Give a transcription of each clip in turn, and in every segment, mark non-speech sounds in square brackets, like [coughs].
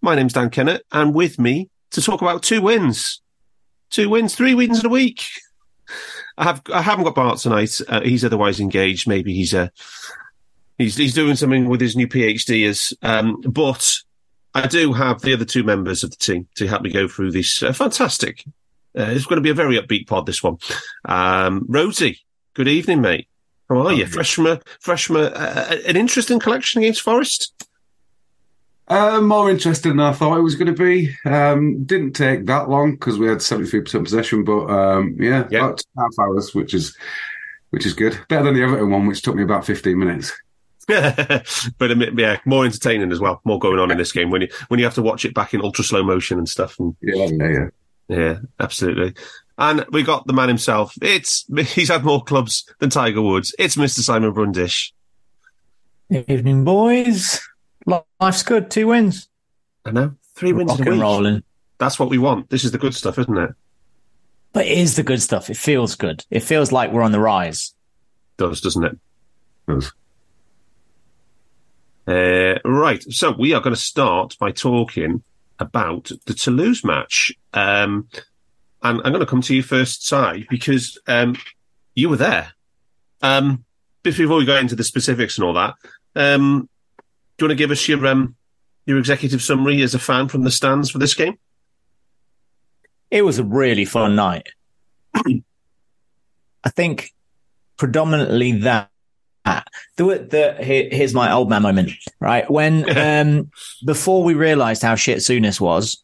My name's Dan Kennett, and with me to talk about two wins, two wins, three wins in a week. I have I haven't got Bart tonight. Uh, he's otherwise engaged. Maybe he's uh, he's he's doing something with his new PhD. As um, but I do have the other two members of the team to help me go through this uh, fantastic. Uh, it's going to be a very upbeat pod. This one, um, Rhodesy. Good evening, mate. How are you? Fresh from a, fresh from a, uh, an interesting collection against Forest. Uh, more interesting than I thought it was going to be. Um, didn't take that long because we had seventy three percent possession, but um, yeah, Yeah. about two and a half hours, which is which is good. Better than the Everton one, which took me about fifteen minutes. [laughs] but um, yeah, more entertaining as well. More going on in this game when you when you have to watch it back in ultra slow motion and stuff. And Yeah, yeah, yeah. yeah, absolutely. And we got the man himself. It's [laughs] he's had more clubs than Tiger Woods. It's Mister Simon Brundish. Evening, boys. Life's good. Two wins. I know three wins Rock in a week. rolling. That's what we want. This is the good stuff, isn't it? But it is the good stuff. It feels good. It feels like we're on the rise. Does doesn't it? Does. Uh, right. So we are going to start by talking about the Toulouse match. Um, and I'm going to come to you first, Si, because um, you were there. Um, before we go into the specifics and all that, um, do you want to give us your um, your executive summary as a fan from the stands for this game? It was a really fun night. [clears throat] I think predominantly that. The, the, here- here's my old man moment, right? When, [laughs] um, before we realized how shit Souness was,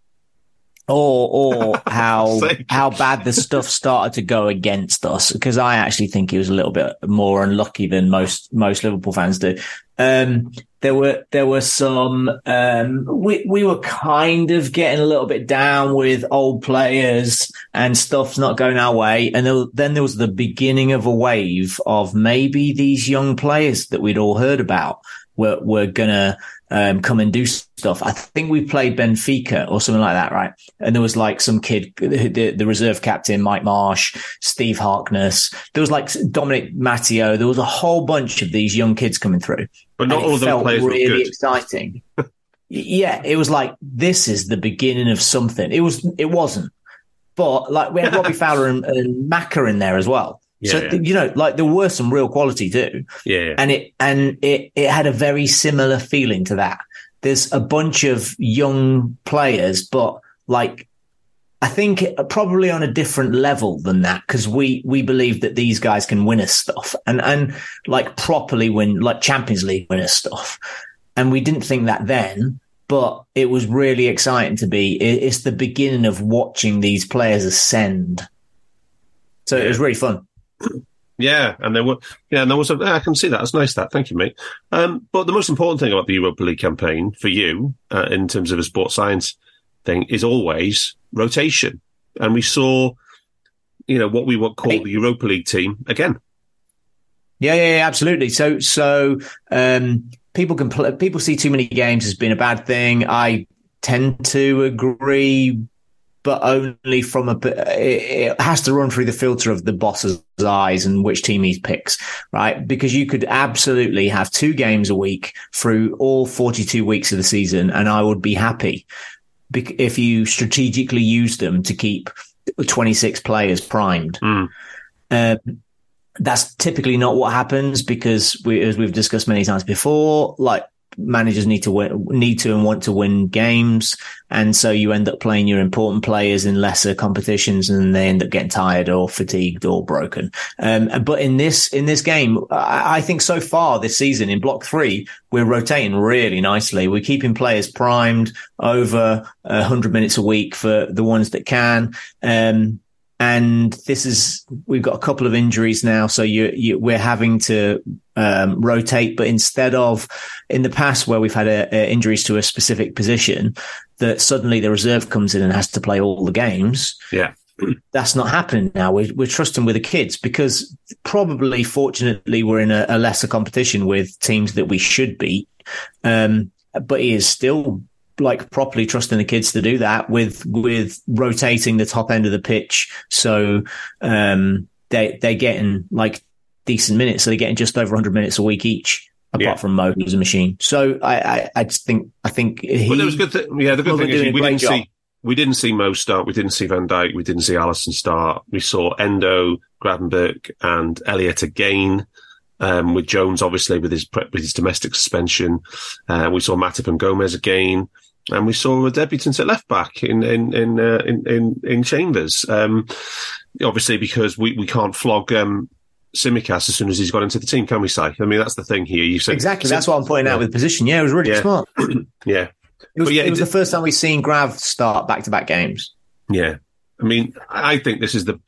or, or [laughs] how, how bad the stuff started to go against us, because I actually think he was a little bit more unlucky than most, most Liverpool fans do. Um, there were there were some um, we we were kind of getting a little bit down with old players and stuff's not going our way. And there, then there was the beginning of a wave of maybe these young players that we'd all heard about were were gonna um, come and do stuff. I think we played Benfica or something like that, right? And there was like some kid, the, the reserve captain, Mike Marsh, Steve Harkness. There was like Dominic Matteo. There was a whole bunch of these young kids coming through. But not all of them felt players really were good. exciting. [laughs] Yeah, it was like this is the beginning of something. It was. It wasn't. But like we had Robbie [laughs] Fowler and, and Macca in there as well. So Yeah, yeah. you know, like there were some real quality too Yeah, and it and it it had a very similar feeling to that. There's a bunch of young players, but like I think probably on a different level than that because we we believe that these guys can win us stuff and and like properly win like Champions League win us stuff, and we didn't think that then. But it was really exciting to be. It's the beginning of watching these players ascend. So it was really fun. Yeah, and there were yeah, and there was a, I can see that. That's nice. That thank you, mate. Um, but the most important thing about the Europa League campaign for you, uh, in terms of a sports science thing, is always rotation. And we saw, you know, what we would call the Europa League team again. Yeah, yeah, yeah, absolutely. So, so um, people can pl- people see too many games as being a bad thing. I tend to agree, but only from a. It, it has to run through the filter of the boss's eyes and which team he picks, right? Because you could absolutely have two games a week through all forty-two weeks of the season, and I would be happy if you strategically use them to keep twenty-six players primed. Mm. Uh, that's typically not what happens because we, as we've discussed many times before, like managers need to win, need to and want to win games. And so you end up playing your important players in lesser competitions and they end up getting tired or fatigued or broken. Um, but in this, in this game, I, I think so far this season in block three, we're rotating really nicely. We're keeping players primed over hundred minutes a week for the ones that can. Um, and this is we've got a couple of injuries now, so you, you we're having to um, rotate. But instead of in the past where we've had a, a injuries to a specific position, that suddenly the reserve comes in and has to play all the games. Yeah. [clears throat] That's not happening now. We're, we're trusting with the kids because probably, fortunately, we're in a, a lesser competition with teams that we should beat. Um, but he is still like properly trusting the kids to do that with with rotating the top end of the pitch. So um, they they're getting like decent minutes. So they're getting just over 100 minutes a week each. Apart Yeah. from Mo, who's a machine. So I, I, I just think, I think he, there was good. Th- yeah, the good thing is we didn't job. see we didn't see Mo start. We didn't see Van Dijk. We didn't see Alisson start. We saw Endo, Gravenberg, and Elliot again. Um, with Jones obviously with his with his domestic suspension, uh, we saw Matip and Gomez again, and we saw a debutant at left back in in in uh, in, in in Chambers. Um, obviously because we, we can't flog um, Tsimikas as soon as he's got into the team, can we? Say, I mean that's the thing here. You said exactly. That's what I'm pointing out with position. Yeah, it was really Yeah. smart. [clears throat] yeah. It was, yeah, it was it the first time we've seen Grav start back to back games. Yeah, I mean, I think this is the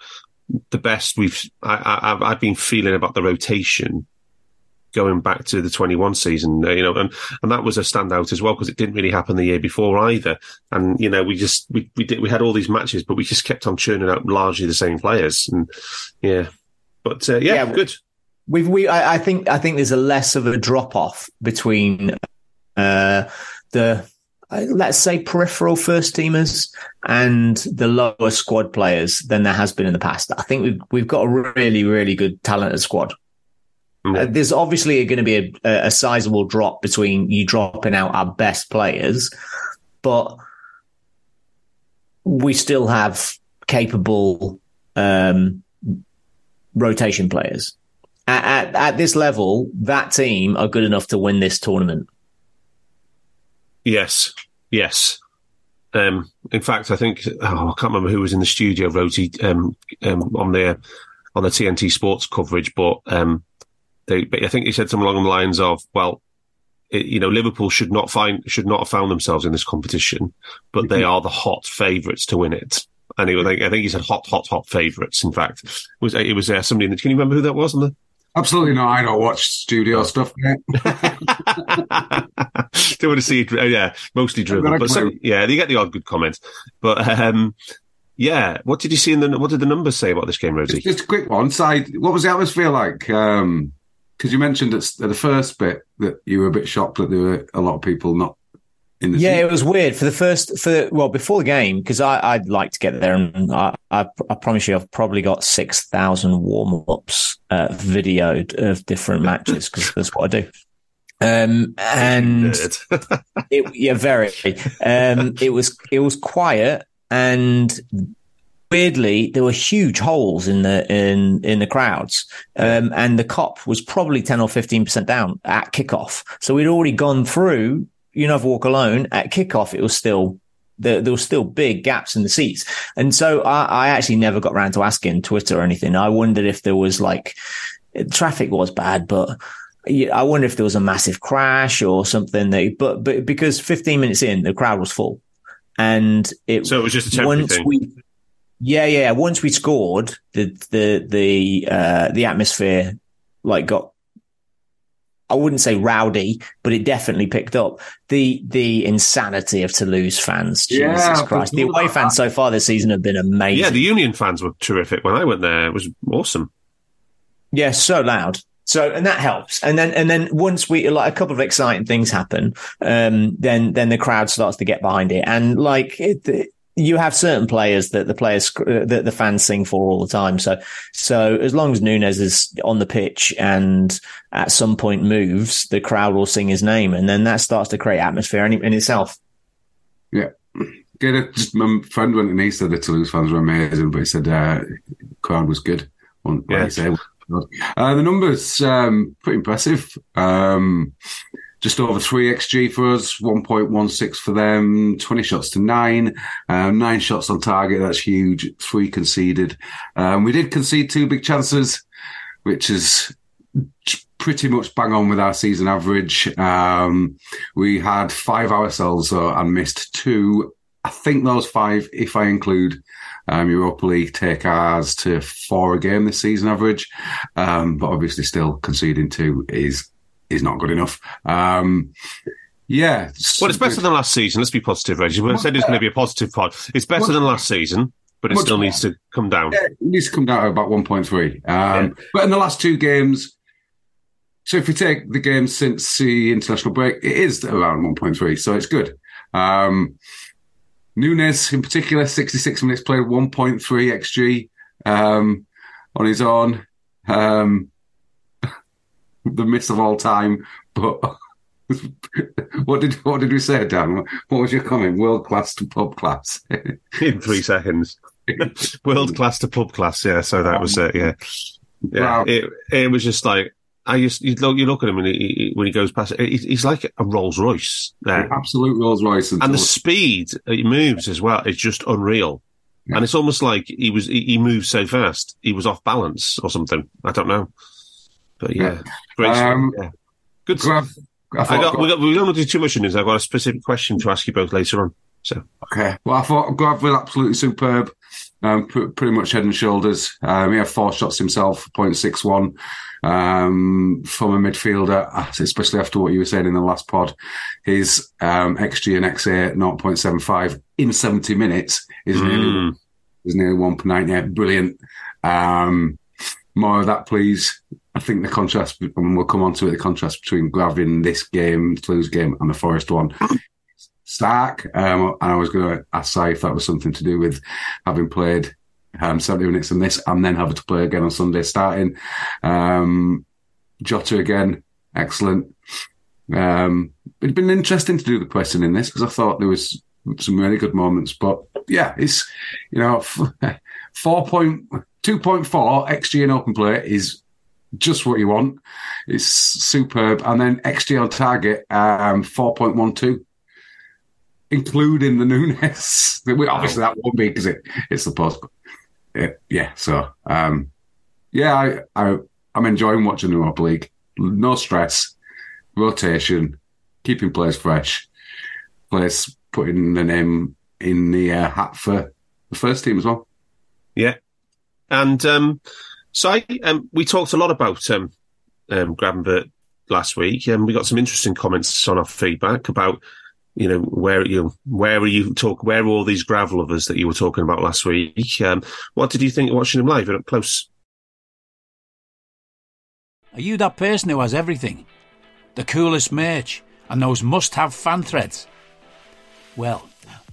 the best we've. I, I, I've I've been feeling about the rotation going back to the 21 season, uh, you know, and, and that was a standout as well because it didn't really happen the year before either. And, you know, we just, we, we did, we had all these matches, but we just kept on churning out largely the same players. And yeah, but uh, yeah, Yeah, good. We've, we, I, I think, I think there's a less of a drop off between, uh, the, uh, let's say peripheral first teamers and the lower squad players than there has been in the past. I think we've, we've got a really, really good talented squad. Mm. Uh, there's obviously going to be a, a, sizable drop between you dropping out our best players, but we still have capable um, rotation players. At, at, at this level, that team are good enough to win this tournament. Yes, yes. Um, in fact, I think oh, I can't remember who was in the studio he, um, um, on the on the TNT Sports coverage, but um, they, but I think he said something along the lines of, "Well, it, you know, Liverpool should not find should not have found themselves in this competition, but they are the hot favourites to win it." And he, I think I think he said hot, hot, hot favourites. In fact, it was it was uh, somebody? in the- Can you remember who that was? On the Absolutely not. I don't watch studio stuff, mate. [laughs] [laughs] don't want to see it. uh, Yeah, mostly driven, but some, yeah, you get the odd good comment. But um, yeah, what did you see in the? What did the numbers say about this game, Rhodesy? Just a quick one. Side, what was the atmosphere like? Because you mentioned at, at the first bit that you were a bit shocked that there were a lot of people not in the Yeah, seat. it was weird for the first for well before the game because I I'd like to get there and I I, I promise you I've probably got six thousand warm ups uh, videoed of different matches because that's what I do. Um and [laughs] it, yeah, very. Um, it was it was quiet and weirdly there were huge holes in the in in the crowds, um, and the Kop was probably ten or fifteen percent down at kickoff. So we'd already gone through. You never walk alone. At kickoff, it was still. There, there was still big gaps in the seats. And so I, I actually never got around to asking Twitter or anything. I wondered if there was like, traffic was bad, but I wonder if there was a massive crash or something. That, but but because 15 minutes in, the crowd was full, and it so it was just a temporary once thing. we yeah yeah once we scored the the the uh the atmosphere like got I wouldn't say rowdy, but it definitely picked up the the insanity of Toulouse fans. Yeah, Jesus but Christ, the all away that- fans so far this season have been amazing. yeah, the Union fans were terrific when I went there. It was awesome. Yeah, so loud. So and that helps. And then and then once we like a couple of exciting things happen, um, then then the crowd starts to get behind it. And like it, you have certain players that the players uh, that the fans sing for all the time. So so as long as Nunez is on the pitch and at some point moves, the crowd will sing his name, and then that starts to create atmosphere in, in itself. Yeah. It. Just my friend went and he said the Toulouse fans were amazing, but he said uh, crowd was good. Yeah. uh, the numbers um, pretty impressive. Um, just over three xG for us, 1.16 for them, 20 shots to nine, um, nine shots on target. That's huge. Three conceded. Um, we did concede two big chances, which is pretty much bang on with our season average. Um, we had five ourselves uh, and missed two. I think those five, if I include um, Europa League, take ours to four a game this season average. Um, but obviously, still conceding two is is not good enough. Um, yeah. Well, it's better than last season. Let's be positive, Reggie. We said it's going to be a positive pod. It's better than last season, but it still needs to come down. Yeah, it needs to come down to about 1.3. Um, yeah. But in the last two games, so if we take the games since the international break, it is around 1.3, so it's good. Um, Nunez, in particular, 66 minutes played, 1.3 xg um, on his own. Um, the miss of all time. But [laughs] what did what did we say, Dan? What was your comment? World class to pub class [laughs] in three seconds. World class to pub class. Yeah, so that was it. Yeah, yeah. Wow. It it was just like I used you look you look at him and he, when he goes past it, he's like a Rolls Royce there, absolute Rolls Royce, and the speed he moves as well is just unreal. Yeah. And it's almost like he was he moved so fast he was off balance or something. I don't know. But yeah, great. Um, yeah. Good stuff. I, I got, we, got, we don't want to do too much in this. I've got a specific question to ask you both later on. So okay, well, I thought Grav was absolutely superb. Um, pretty much head and shoulders. Um, he had four shots himself, 0.61 um, from a midfielder, especially after what you were saying in the last pod. His um, XG and XA 0.75 in 70 minutes is mm. nearly is nearly 1.98. Brilliant. Um, more of that, please. I think the contrast, and we'll come on to it, the contrast between Gravin this game, Toulouse game, and the Forest one. Stark. Um, and I was going to ask Si if that was something to do with having played um, 70 minutes in this and then having to play again on Sunday starting. Um, Jota again, excellent. Um, it'd been interesting to do the question in this because I thought there was some really good moments, but yeah, it's, you know, [laughs] 4.2.4 XG in open play is just what you want. It's superb. And then XG on target, um, 4.12, including the [laughs] Nunez. Obviously, that won't be because it, it's the post. It, yeah, so, um, yeah, I, I, I'm enjoying watching the Europa League. No stress, rotation, keeping players fresh, players putting the name in the uh, hat for the first team as well. Yeah. And, um, so um, we talked a lot about um, um, last week, and we got some interesting comments on our feedback about, you know, where you where are you talk where are all these gravel lovers that you were talking about last week? Um, what did you think watching him live and up close? Are you that person who has everything, the coolest merch, and those must-have fan threads? Well,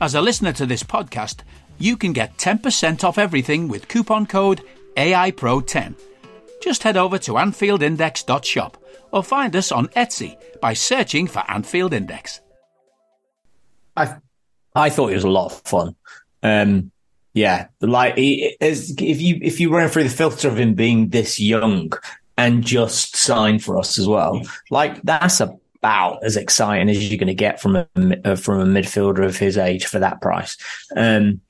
As a listener to this podcast, you can get 10% off everything with coupon code AIPRO10. Just head over to AnfieldIndex.shop or find us on Etsy by searching for Anfield Index. I I thought it was a lot of fun. Um, yeah, like if you if you run through the filter of him being this young and just signed for us as well, like that's about as exciting as you're going to get from a from a midfielder of his age for that price. Um,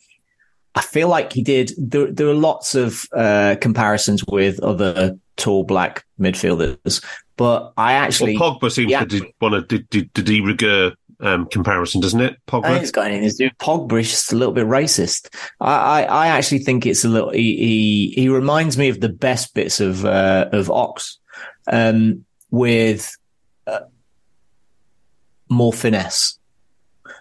I feel like he did. There, there are lots of uh, comparisons with other tall black midfielders, but I actually well, Pogba seems yeah, to want to de, de, de rigueur um, comparison, doesn't it? Pogba. It's got anything to do. Pogba is just a little bit racist. I, I, I actually think it's a little. He, he, he reminds me of the best bits of uh, of Ox, um, with uh, more finesse.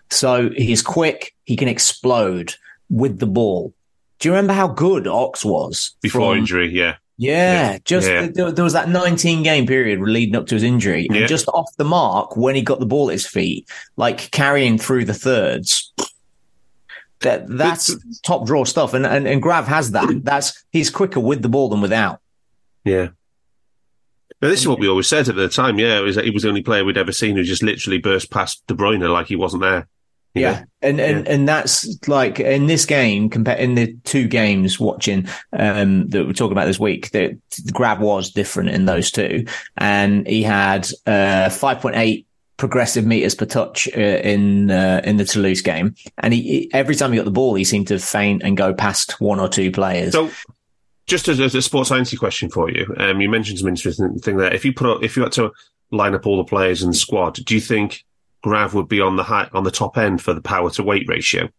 So he's quick. He can explode with the ball. Do you remember how good Ox was before from, injury? Yeah. Yeah, just Yeah. There, there was that 19 game period leading up to his injury, Yeah. and just off the mark when he got the ball at his feet, like carrying through the thirds. That that's top draw stuff, and, and and Grav has that. That's he's quicker with the ball than without. Yeah. Now, this is what we always said at the time. Yeah, it was that he was the only player we'd ever seen who just literally burst past De Bruyne like he wasn't there. Yeah, know? and and and that's like in this game compared in the two games watching um that we're talking about this week, that the Grav was different in those two, and he had uh five point eight progressive meters per touch uh, in uh, in the Toulouse game, and he, he- every time he got the ball, he seemed to feint and go past one or two players. So, just as, a sports sciencey question for you, um, you mentioned some interesting thing there. If you put up, if you had to line up all the players in the squad, do you think Grav would be on the high, on the top end for the power to weight ratio?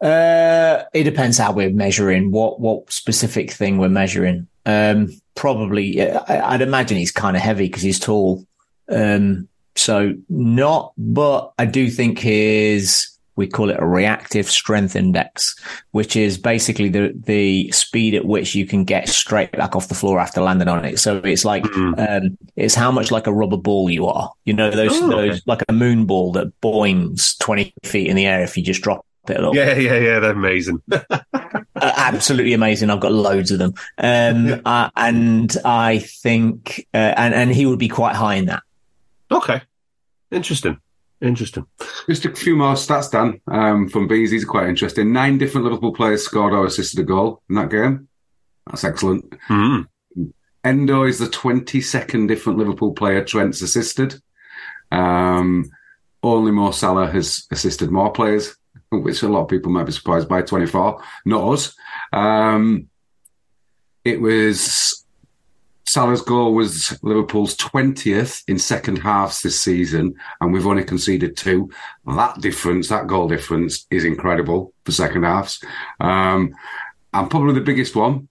Uh, it depends how we're measuring what what specific thing we're measuring. Um, probably, I, I'd imagine he's kind of heavy because he's tall. Um, so not, but I do think his we call it a reactive strength index, which is basically the the speed at which you can get straight back off the floor after landing on it. So it's like um, it's how much like a rubber ball you are. You know those Oh, those like a moon ball that boings twenty feet in the air if you just drop it a little. Yeah, yeah, yeah. They're amazing. [laughs] Absolutely amazing. I've got loads of them. Um, uh, and I think, uh, and, and he would be quite high in that. okay, interesting, interesting. Just a few more stats, Dan, um, from Bees. These are quite interesting. Nine different Liverpool players scored or assisted a goal in that game. That's excellent. Mm. Endo is the 22nd different Liverpool player Trent's assisted. Um, only Mo Salah has assisted more players, which a lot of people might be surprised by. 24, not us. Um, it was Salah's goal was Liverpool's 20th in second halves this season, and we've only conceded two. That difference, that goal difference, is incredible for second halves. Um, and probably the biggest one,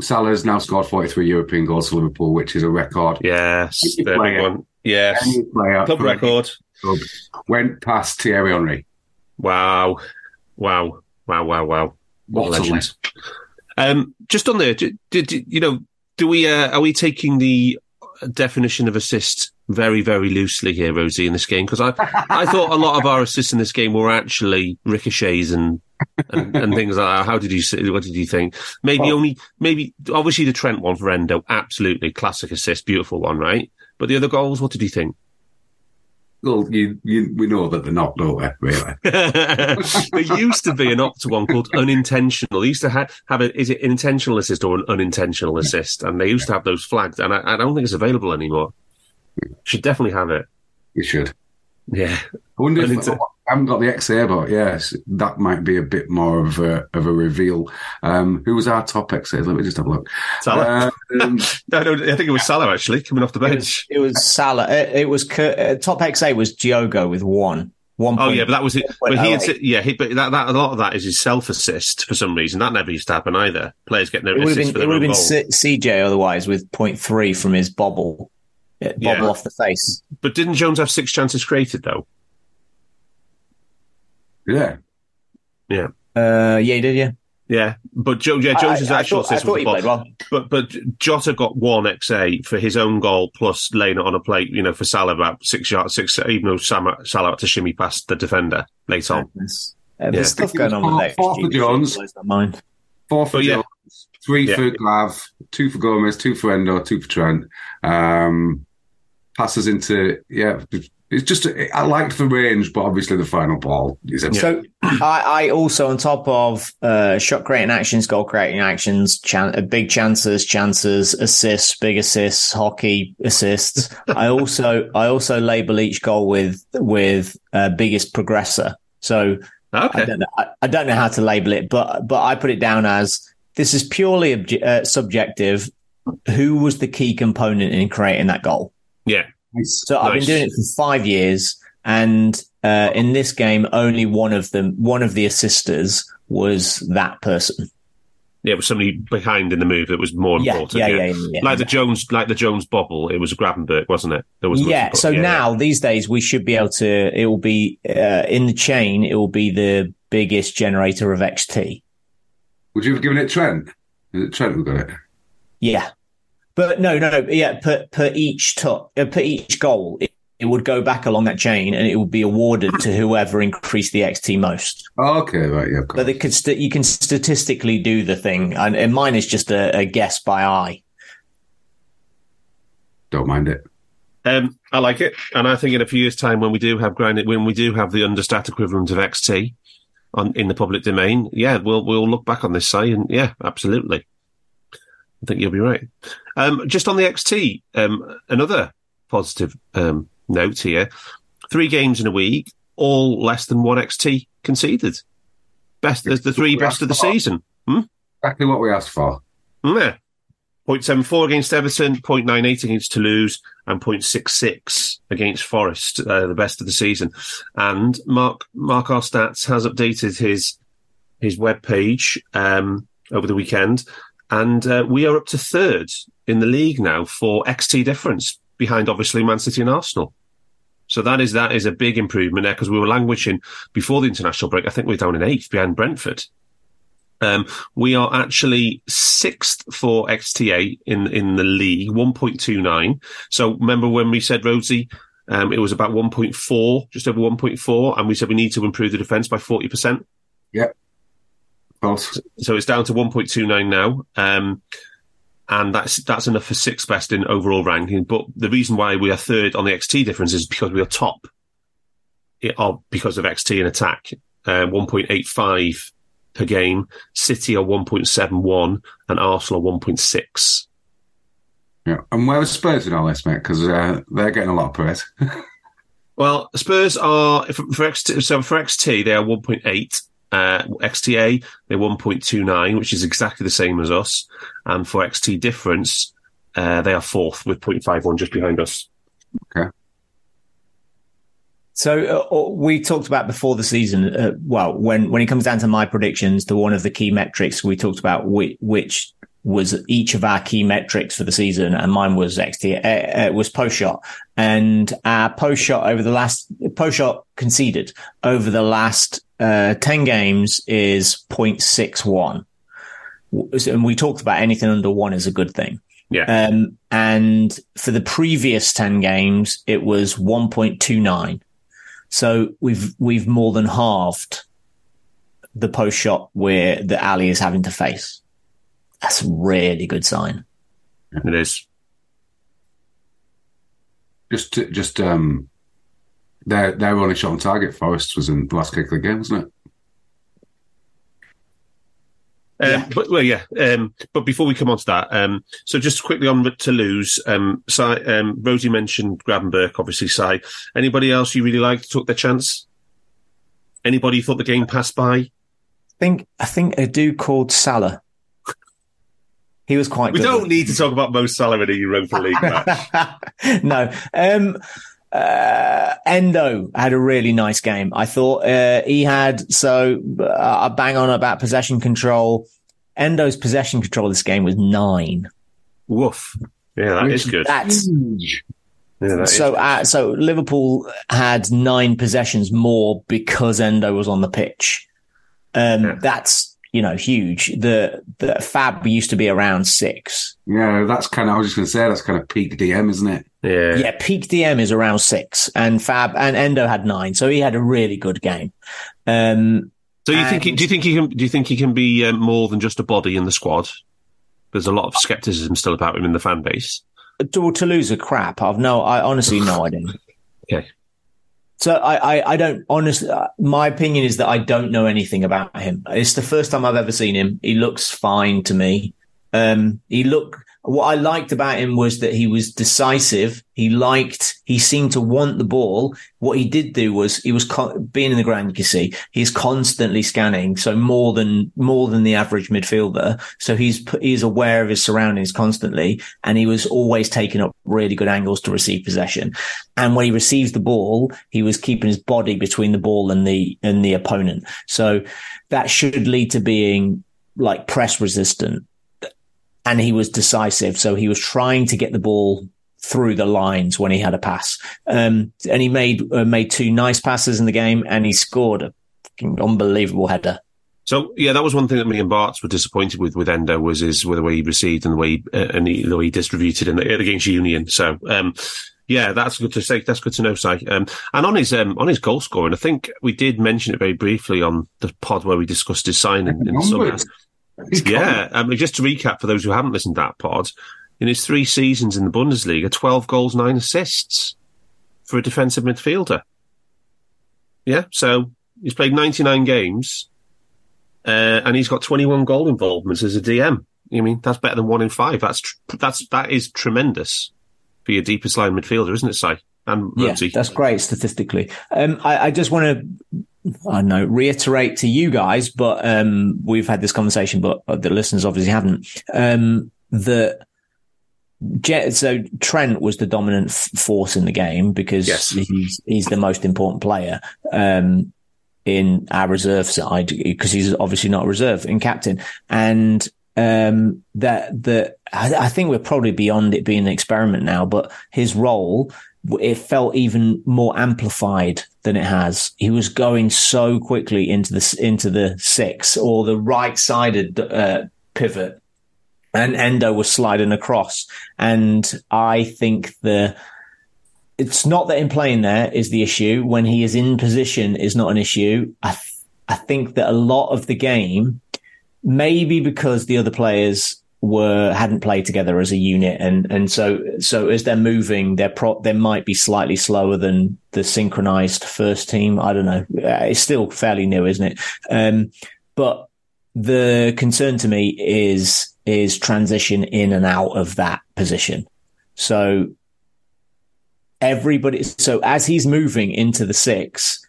Salah has now scored 43 European goals for Liverpool, which is a record. Yes, the big one. Yes, club record. club went past Thierry Henry. Wow, wow, wow, wow, wow. What a What a legend. Um, just on there, did, did you know? Do we uh, are we taking the definition of assist very very loosely here, Rhodesy, in this game? Because I I thought a lot of our assists in this game were actually ricochets and. and, and things like that. How did you? What did you think? Maybe Well- only, maybe obviously the Trent one for Endo, absolutely classic assist, beautiful one, right? But the other goals, what did you think? Well, you, you, we know that they're not, don't we? Really? [laughs] there used to be an Opta one called unintentional. They used to ha- have a, is it an intentional assist or an unintentional assist? And they used to have those flagged, and I, I don't think it's available anymore. Should definitely have it. You should. Yeah. I wonder if I haven't got the XA, but yes, that might be a bit more of a of a reveal. Um, who was our top XA? Let me just have a look. Salah. Um, [laughs] no, no, I think it was Salah actually coming off the It bench. was, it was Salah. It, it was uh, top XA was Diogo with one. One. Oh point- yeah, but that was it. But he had, yeah, he, but that, that a lot of that is his self assist for some reason. That never used to happen either. Players getting their It would have assists been it would have been C- CJ otherwise with point three from his bobble, bobble Yeah. off the face. But didn't Jones have six chances created though? Yeah, Yeah. Uh, yeah, he did. Yeah, Yeah, but Joe, yeah, Jones's I, I actual thought, I assist thought was he ball. played well. But but Jota got one XA for his own goal plus laying it on a plate, you know, for Salah about six yards, six. Even though Salah, Salah had to shimmy past the defender late on. There's, uh, Yeah. there's stuff going on with that. Four for Jones. Mind. four for yeah. Jones, three Yeah. for Grav, two for Gomez, two for Endo, two for Trent. Um, passes into yeah. It's just I liked the range, but obviously the final ball is a So [clears throat] I, I also, on top of uh, shot creating actions, goal creating actions, chan- uh, big chances, chances, assists, big assists, hockey assists. [laughs] I also I also label each goal with with uh, biggest progressor. So I Okay, don't know I, I don't know how to label it, but but I put it down as this is purely obje- uh, subjective. Who was the key component in creating that goal? yeah, nice. So I've been doing it for five years, and uh, in this game, only one of them, one of the assisters, was that person. yeah. It was somebody behind in the move that was more Yeah, important. yeah, yeah, yeah, yeah. Like the Jones, like the Jones bobble. It was Gravenberg, wasn't it? There was Yeah. So now these days, we should be able to. It will be uh, in the chain. It will be the biggest generator of XT. Would you have given it Trent? Is it Trent who got it? Yeah, but no, no, no. Yeah, per per each top, uh, per each goal, it, it would go back along that chain, and it would be awarded to whoever increased the XT most. Oh, okay, right, yeah, of course. But they could st- you can statistically do the thing, and, and mine is just a, a guess by eye. Don't mind it. Um, I like it, and I think in a few years' time, when we do have grind, when we do have the understat equivalent of XT on in the public domain, yeah, we'll we'll look back on this say, and yeah, absolutely. I think you'll be right. Um, just on the XT, um, another positive um, note here: three games in a week, all less than one XT conceded. Best, there's the three best of the season. Hmm? Exactly what we asked for. Yeah. 0.74 against Everton, 0.98 against Toulouse, and 0.66 against Forest, uh, the best of the season. And Mark Mark our stats has updated his his web page um, over the weekend, and uh, we are up to third in the league now for XT difference, behind obviously Man City and Arsenal. So that is that is a big improvement there because we were languishing before the international break. I think we were down in eighth behind Brentford. Um, we are actually sixth for XTA in in the league, 1.29. So remember when we said Rhodesy, um, it was about 1.4, just over 1.4, and we said we need to improve the defence by 40%. Yep. So it's down to 1.29 now. Um, and that's that's enough for sixth best in overall ranking. But the reason why we are third on the XT difference is because we are top it, are because of XT in attack, uh, 1.85 per game. City are 1.71 and Arsenal are 1.6. Yeah. And where are Spurs in all this, mate? Because uh, they're getting a lot of praise. [laughs] Well, Spurs are for, for XT, so for XT they are 1.8. Uh, XTA they're 1.29, which is exactly the same as us, and for XT difference uh, they are fourth with 0.51 just behind us. okay. So uh, we talked about before the season. Uh, well, when when it comes down to my predictions, to one of the key metrics we talked about, which, which was each of our key metrics for the season, and mine was XT uh, uh, was post shot, and our post shot over the last post shot conceded over the last uh, ten games is 0.61. and we talked about anything under one is a good thing. Yeah. Um, and for the previous 10 games, it was 1.29. So we've, we've more than halved the post shot where the alley is having to face. That's a really good sign. It is. Just, to- just um, their their only shot on target. Forest was in the last kick of the game, wasn't it? Um, Yeah. But well, yeah. Um, but before we come on to that, um, so just quickly on Toulouse, um, Si, um, Rhodesy mentioned Gravenberg, obviously. Si, anybody else you really liked took their chance? Anybody thought the game passed by? I think, I think a dude called Salah. He was quite We good. don't need to talk about Mo Salah in a Europa League match. [laughs] no. Um, uh, Endo had a really nice game. I thought uh, he had so uh, I bang on about possession control. Endo's possession control this game was nine. Woof. Yeah, that is good. That's Yeah, that is so. Uh, so Liverpool had nine possessions more because Endo was on the pitch. Um, Yeah. That's you know huge. The the Fab used to be around six. Yeah, that's kind of. I was just going to say that's kind of peak DM, isn't it? Yeah. Yeah, peak DM is around six, and Fab and Endo had nine, so he had a really good game. Um, So you think? He, do you think he can? Do you think he can be um, more than just a body in the squad? There's a lot of skepticism still about him in the fan base. to, to lose a crap, I've no, I honestly no [sighs] idea. Okay. So I, I, I don't honestly. uh, My opinion is that I don't know anything about him. It's the first time I've ever seen him. He looks fine to me. Um, he looked. What I liked about him was that he was decisive. He liked. He seemed to want the ball. What he did do was he was being in the ground. You can see he's constantly scanning. So more than more than the average midfielder. So he's he's aware of his surroundings constantly, and he was always taking up really good angles to receive possession. And when he receives the ball, he was keeping his body between the ball and the and the opponent. So that should lead to being like press resistant. And he was decisive. So he was trying to get the ball through the lines when he had a pass. Um, and he made uh, made two nice passes in the game, and he scored a fucking unbelievable header. So yeah, that was one thing that me and Bart's were disappointed with with Endo was his with the way he received and the way he, uh, and he, the way he distributed in the, against Union. So um, yeah, that's good to say. That's good to know, Si. Um, and on his um, on his goal scoring, I think we did mention it very briefly on the pod where we discussed his signing in summer. Yeah, I mean, just to recap for those who haven't listened to that pod, in his three seasons in the Bundesliga, twelve goals, nine assists for a defensive midfielder. Yeah, so he's played ninety nine games uh, and he's got 21 goal involvements as a DM. I mean, that's better than one in five. That's tr- that's that is tremendous for your deepest line midfielder, isn't it, Si? And yeah, that's great statistically. Um, I, I, just want to, I don't know, reiterate to you guys, but um, we've had this conversation, but the listeners obviously haven't. Um, that so Trent was the dominant f- force in the game because yes. he's he's the most important player. Um, in our reserve side because he's obviously not a reserve in captain. And um, that that I, I, think we're probably beyond it being an experiment now. But his role, it felt even more amplified than it has. He was going so quickly into the into the six or the right sided uh, pivot. And Endo was sliding across. And I think the, it's not that him playing there is the issue. When he is in position is not an issue. I, th- I think that a lot of the game, maybe because the other players were hadn't played together as a unit, and and so so as they're moving, they're pro- they might be slightly slower than the synchronized first team. I don't know. Uh, it's still fairly new, isn't it? Um, but the concern to me is is transition in and out of that position. So everybody. So as he's moving into the six,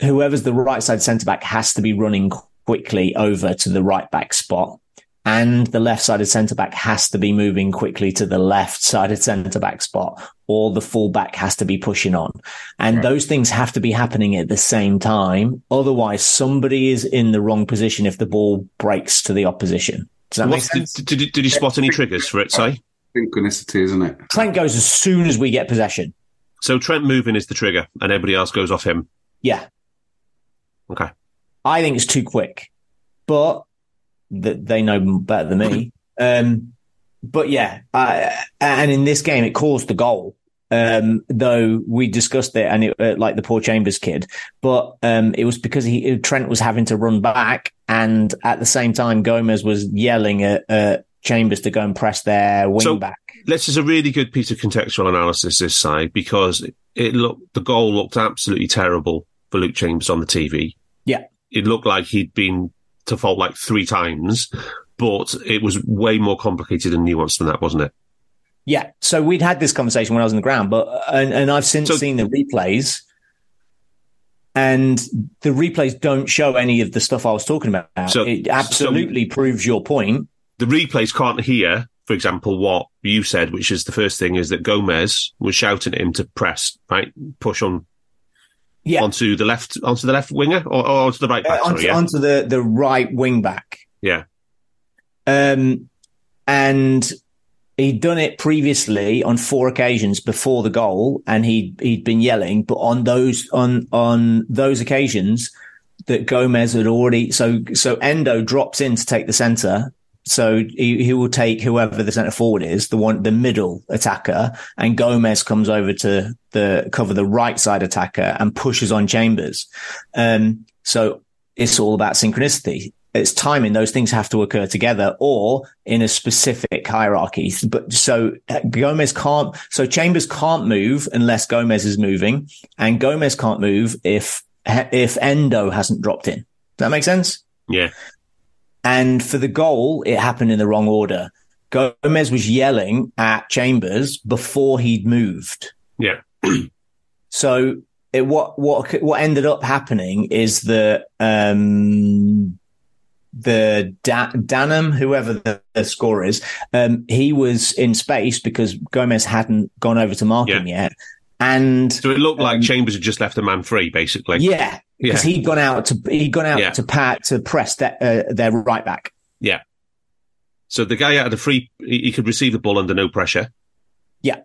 whoever's the right side centre back has to be running quickly over to the right back spot. And the left sided centre back has to be moving quickly to the left sided centre back spot, or the full back has to be pushing on. And right. those things have to be happening at the same time. Otherwise, somebody is in the wrong position if the ball breaks to the opposition. Does that make sense? Did, did, did you spot any triggers for it, say? Synchronicity, isn't it? Trent goes as soon as we get possession. So Trent moving is the trigger, and everybody else goes off him. Yeah. Okay. I think it's too quick, but th- they know better than me. Um, but yeah, I, and in this game, it caused the goal. Um, though we discussed it and it, uh, like the poor Chambers kid, but, um, it was because he, Trent was having to run back. And at the same time, Gomez was yelling at, uh, Chambers to go and press their wing so, back this is a really good piece of contextual analysis this side because it looked the goal looked absolutely terrible for Luke Chambers on the TV. Yeah, it looked like he'd been to fault like three times, but it was way more complicated and nuanced than that, wasn't it? Yeah. So we'd had this conversation when I was on the ground, but uh, and, and I've since so, seen the replays. And the replays don't show any of the stuff I was talking about. So, it absolutely so proves your point. The replays can't hear for example, what you said, which is the first thing is that Gomez was shouting at him to press, right, push on, yeah. onto the left, onto the left winger or, or onto the right back. Uh, onto, sorry, yeah? onto the the right wing back. Yeah. Um, and he'd done it previously on four occasions before the goal, and he he'd been yelling. But on those on on those occasions, that Gomez had already so so Endo drops in to take the centre so he, he will take whoever the centre forward is, the one, the middle attacker, and Gomez comes over to the cover the right side attacker and pushes on Chambers. Um, so it's all about synchronicity. It's timing. Those things have to occur together or in a specific hierarchy. But so uh, Gomez can't, so Chambers can't move unless Gomez is moving and Gomez can't move if, if Endo hasn't dropped in. Does that make sense? Yeah. And for the goal, it happened in the wrong order. Gomez was yelling at Chambers before he'd moved. Yeah. [clears throat] so it, what what what ended up happening is that um, the da- Danham, whoever the, the scorer is, um, he was in space because Gomez hadn't gone over to mark yeah. him yet. And so it looked like um, Chambers had just left a man free, basically. Yeah, because yeah. he'd gone out to he'd gone out yeah. to pat to press that uh, their right back. Yeah. So the guy had a free, he could receive the ball under no pressure. Yeah.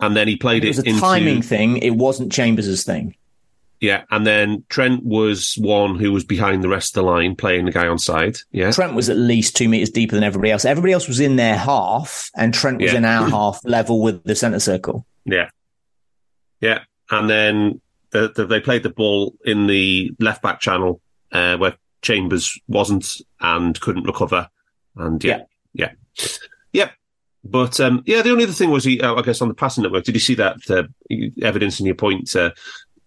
And then he played it. It was a into, timing thing. It wasn't Chambers's thing. Yeah, and then Trent was one who was behind the rest of the line, playing the guy on side. Yeah, Trent was at least two meters deeper than everybody else. Everybody else was in their half, and Trent was Yeah. in our [clears throat] half level with the centre circle. yeah, yeah. And then the, the, they played the ball in the left back channel uh, where Chambers wasn't and couldn't recover. And yeah, yeah, yeah. But um, yeah, the only other thing was, he, uh, I guess, on the passing network. Did you see that uh, evidence in your point? Uh,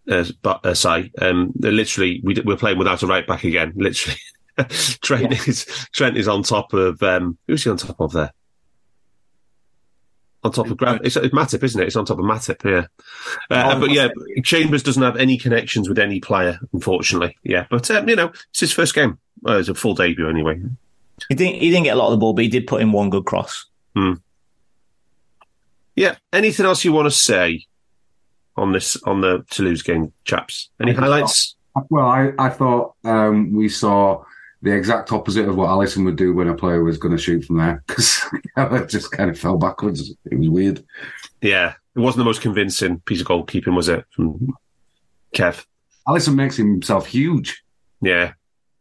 uh, but uh, Si, um, literally, we, we're playing without a right back again. Literally, [laughs] Trent is Trent is on top of um, who's he on top of there? On top of Grav, it's, it's Matip, isn't it? It's on top of Matip, yeah. Uh, Oh, but yeah, Chambers doesn't have any connections with any player, unfortunately. Yeah, but um, you know, it's his first game. Well, it's a full debut anyway. He didn't. He didn't get a lot of the ball, but he did put in one good cross. Yeah. Anything else you want to say on this on the Toulouse game, chaps? Any highlights? Well, I, I thought um, we saw the exact opposite of what Alisson would do when a player was going to shoot from there because [laughs] it just kind of fell backwards. It was weird. Yeah, it wasn't the most convincing piece of goalkeeping, was it, from Kev? Alisson makes himself huge Yeah,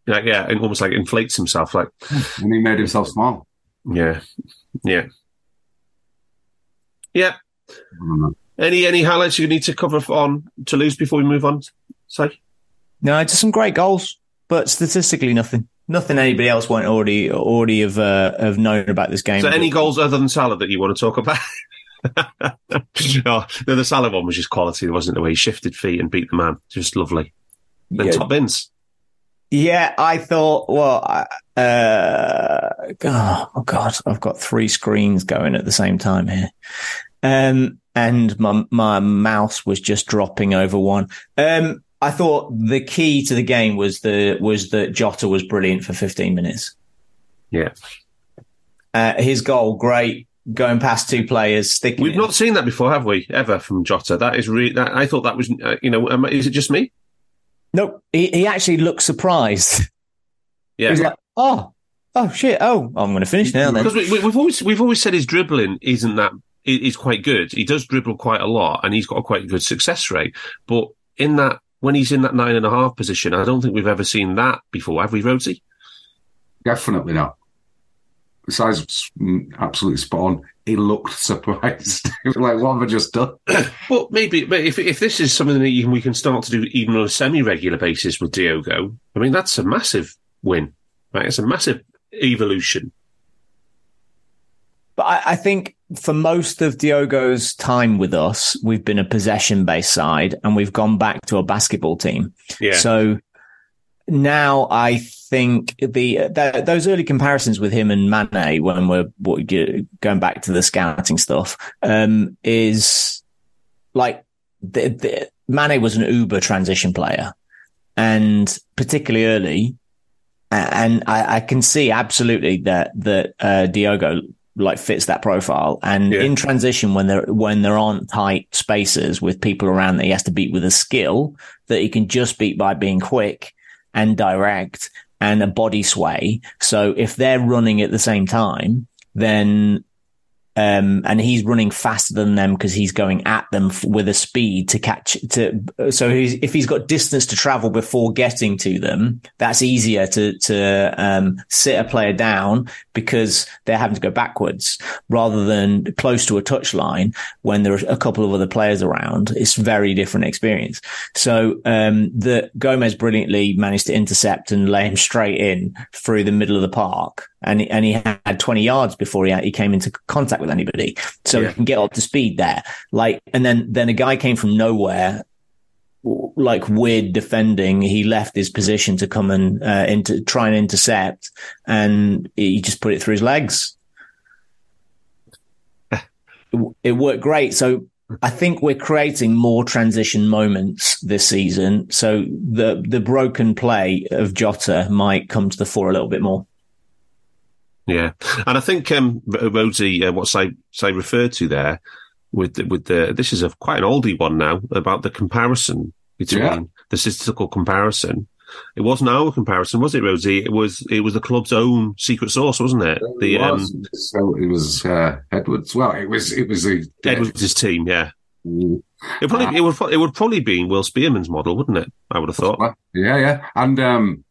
yeah, yeah, and almost like inflates himself. Like, [sighs] and he made himself small. yeah, yeah, yeah. I don't know. Any any highlights you need to cover on Toulouse before we move on? Say. No, just some great goals, but statistically nothing. Nothing anybody else won't already already have uh, have known about this game. So, any goals other than Salah that you want to talk about? [laughs] oh, no, the Salah one was just quality, wasn't it? The way he shifted feet and beat the man, just lovely. Then Yeah. top bins. Yeah, I thought. Well, uh, oh god, I've got three screens going at the same time here, um, and my my mouse was just dropping over one. Um, I thought the key to the game was the was that Jota was brilliant for 15 minutes. Yeah, Uh, his goal, great, going past two players, sticking. we've not seen that before, have we? Ever from Jota? That is really. That, I thought that was. Uh, you know, um, is it just me? Nope. He he actually looked surprised. [laughs] Yeah, He was like, "Oh, oh shit! Oh, I'm going to finish now." Then because we, we, we've always we've always said his dribbling isn't that is quite good. He does dribble quite a lot, and he's got a quite good success rate. But in that when he's in that nine and a half position, I don't think we've ever seen that before, have we, Rhodesy? Definitely not. The size was mm, absolutely spot on. He looked [laughs] surprised. like, "What have I just done?" [coughs] Well, maybe, but if if this is something that even we can start to do even on a semi-regular basis with Diogo, I mean that's a massive win, right? It's a massive evolution. But I, I think for most of Diogo's time with us, we've been a possession based side and we've gone back to a basketball team. Yeah, So now I think the, the those early comparisons with him and Mane when we're what, going back to the scouting stuff um, is like the, the, Mane was an uber transition player and particularly early. And I, I can see absolutely that that uh, Diogo like fits that profile. And Yeah. in transition, when there when there aren't tight spaces with people around that he has to beat with a skill that he can just beat by being quick and direct and a body sway. So if they're running at the same time, then um, and he's running faster than them because he's going at them f- with a speed to catch to. So he's, if he's got distance to travel before getting to them, that's easier to to um, sit a player down because they're having to go backwards rather than close to a touchline when there are a couple of other players around. It's very different experience. So um, the Gomez brilliantly managed to intercept and lay him straight in through the middle of the park, and he, and he had 20 yards before he he came into contact with anybody. So Yeah. he can get up to speed there. Like, and then then a guy came from nowhere. Like weird defending, he left his position to come and uh, into try and intercept, and he just put it through his legs. it, [laughs] it worked great. So I think we're creating more transition moments this season. So the the broken play of Jota might come to the fore a little bit more. Yeah, and I think um, R- Rhodesy, uh, what Say Say referred to there with the, with the this is a quite an oldie one now about the comparison between Yeah. the statistical comparison. It wasn't our comparison, was it, Rhodesy? It was it was the club's own secret source, wasn't it? The it um, was, so it was uh, Edwards. Well, it was it was the Edwards' team, yeah, It probably it would it would probably be Will Spearman's model, wouldn't it? I would have thought. Yeah, yeah, and um,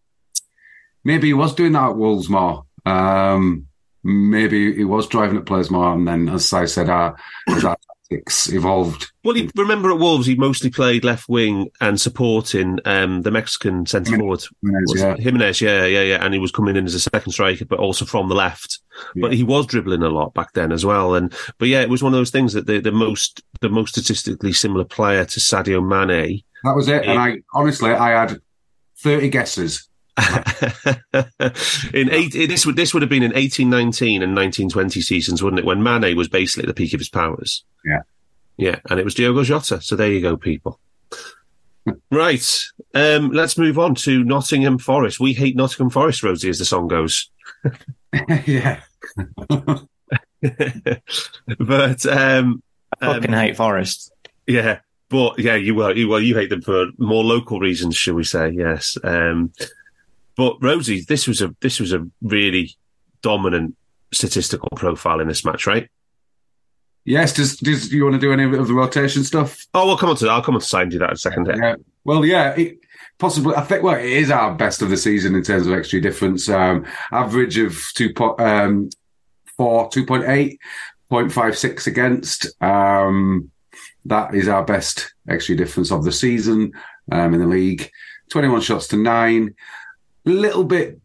maybe he was doing that at Wolves more. Um, maybe he was driving at players more, and then, as I said, our, our tactics evolved. Well, he, remember at Wolves, he mostly played left wing and supporting um, the Mexican centre forward. Jimenez, yeah. Jimenez, yeah, yeah, yeah. And he was coming in as a second striker, but also from the left. But he was dribbling a lot back then as well. And but yeah, it was one of those things that the, the most the most statistically similar player to Sadio Mane. That was it. And I honestly, I had thirty guesses. [laughs] in eight, this would this would have been in eighteen nineteen and nineteen twenty seasons, wouldn't it? When Mane was basically at the peak of his powers. Yeah. Yeah, and it was Diogo Jota. So there you go, people. [laughs] right. Um, let's move on to Nottingham Forest. We hate Nottingham Forest, Rhodesy, as the song goes. [laughs] yeah, but um, I fucking hate Forest. yeah, but yeah, you well, you well, you hate them for more local reasons, shall we say? Yes. Um, but Rhodesy, this was a this was a really dominant statistical profile in this match, right? yes. Does does you want to do any of the rotation stuff? Oh, we'll come on to that. I'll come on to sign do that in a second. Yeah. Well, yeah, it, possibly. I think. Well, it is our best of the season in terms of XG difference. Um, average of two point um, four, two point eight, 0.56 against. Um, that is our best XG difference of the season um, in the league. Twenty-one shots to nine. Little bit.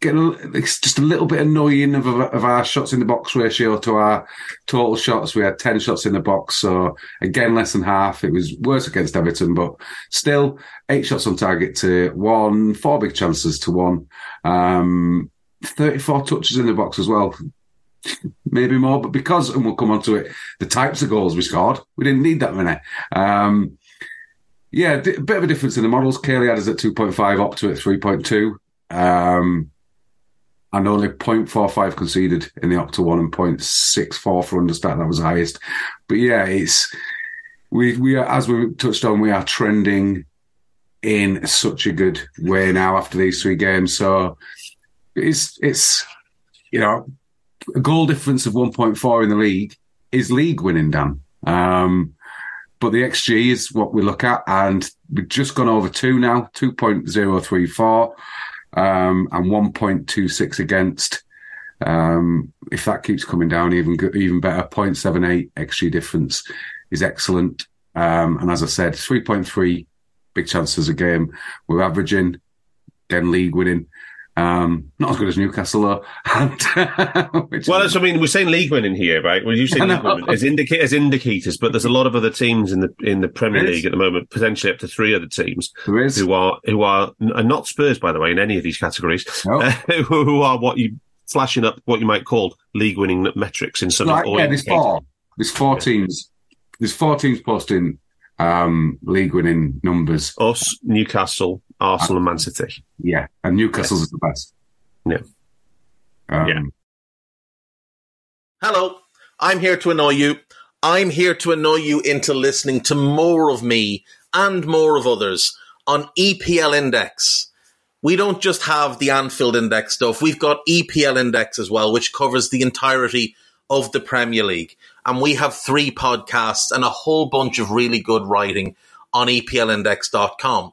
Getting it's just a little bit annoying of, of our shots in the box ratio to our total shots. We had 10 shots in the box. So again, less than half. It was worse against Everton, but still eight shots on target to one, four big chances to one, um, 34 touches in the box as well. [laughs] Maybe more, but because, and we'll come on to it, the types of goals we scored, we didn't need that many. Um, yeah, a bit of a difference in the models. Kaylee had us at 2.5, up to at 3.2. Um, and only 0.45 conceded in the Opta one and 0.64 for understat. That was highest. But yeah, it's we we are as we touched on, we are trending in such a good way now after these three games. So it's it's you know a goal difference of 1.4 in the league is league winning, Dan. Um, but the XG is what we look at, and we've just gone over two now, 2.034 um, and 1.26 against. Um, if that keeps coming down, even even better, 0.78 XG difference is excellent. Um, and as I said, 3.3 big chances a game. We're averaging, then league winning. Um, not as good as Newcastle though. [laughs] [laughs] Which Well, is- I mean, we're saying league winning here, right? Well, you say [laughs] league winning as, indica- as indicators, but there's a lot of other teams in the in the Premier There is. League at the moment, potentially up to three other teams who are who are and not Spurs, by the way, in any of these categories, No. who are what you flashing up what you might call league winning metrics in some or yeah, there's four. There's four teams. There's four teams posting um, league winning numbers. Us, Newcastle, Arsenal, and Man City. Yeah, and Newcastle's is the best. Yeah. Um, Yeah. Hello, I'm here to annoy you. I'm here to annoy you into listening to more of me and more of others on EPL Index. We don't just have the Anfield Index stuff, we've got EPL Index as well, which covers the entirety of the Premier League. And we have three podcasts and a whole bunch of really good writing on EPLindex.com.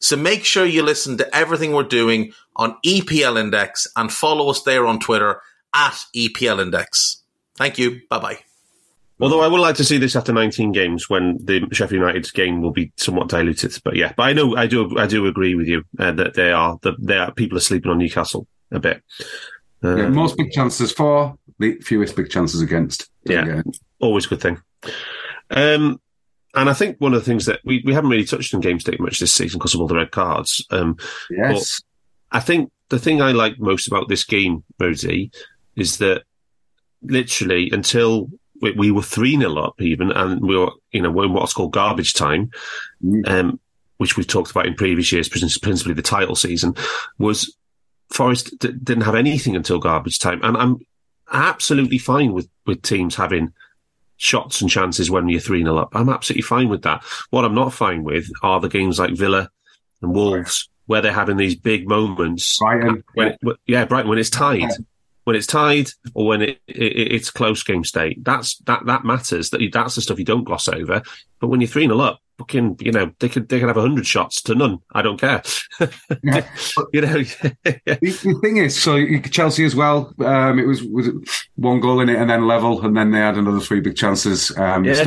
So make sure you listen to everything we're doing on EPL Index and follow us there on Twitter at EPL Index. Thank you. Bye bye. Although I would like to see this after 19 games when the Sheffield United's game will be somewhat diluted. But yeah, but I know I do I do agree with you uh, that they are that they are people are sleeping on Newcastle a bit. Uh, yeah, most big chances for, the fewest big chances against. Yeah. always a good thing. Um, and I think one of the things that we, we haven't really touched on game state much this season because of all the red cards. Um, Yes. I think the thing I like most about this game, Rhodesy, is that literally until we, we were 3 0 up even, and we were, you know, in what's called garbage time, um, which we've talked about in previous years, principally the title season, was Forest d- didn't have anything until garbage time. And I'm absolutely fine with, with teams having shots and chances when you're 3 0 up. I'm absolutely fine with that. What I'm not fine with are the games like Villa and Wolves, where they're having these big moments. Brighton. When it, yeah, Brighton, when it's tied. When it's tied or when it, it, it's close game state, that's that that matters. That that's the stuff you don't gloss over. But when you're three 0 up, fucking, you know, they could they could have hundred shots to none. I don't care. Yeah. [laughs] you know, The, thing is, so Chelsea as well. Um, it was was it one goal in it and then level, and then they had another three big chances. Um, Yeah.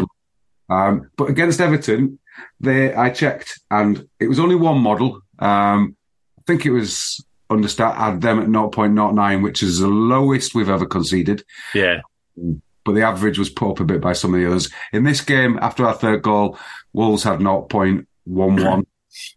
um, but against Everton, they I checked, and it was only one model. Um, I think it was Understat had them at 0.09, which is the lowest we've ever conceded. yeah, But the average was put up a bit by some of the others. In this game, after our third goal, Wolves had 0.11. [clears throat]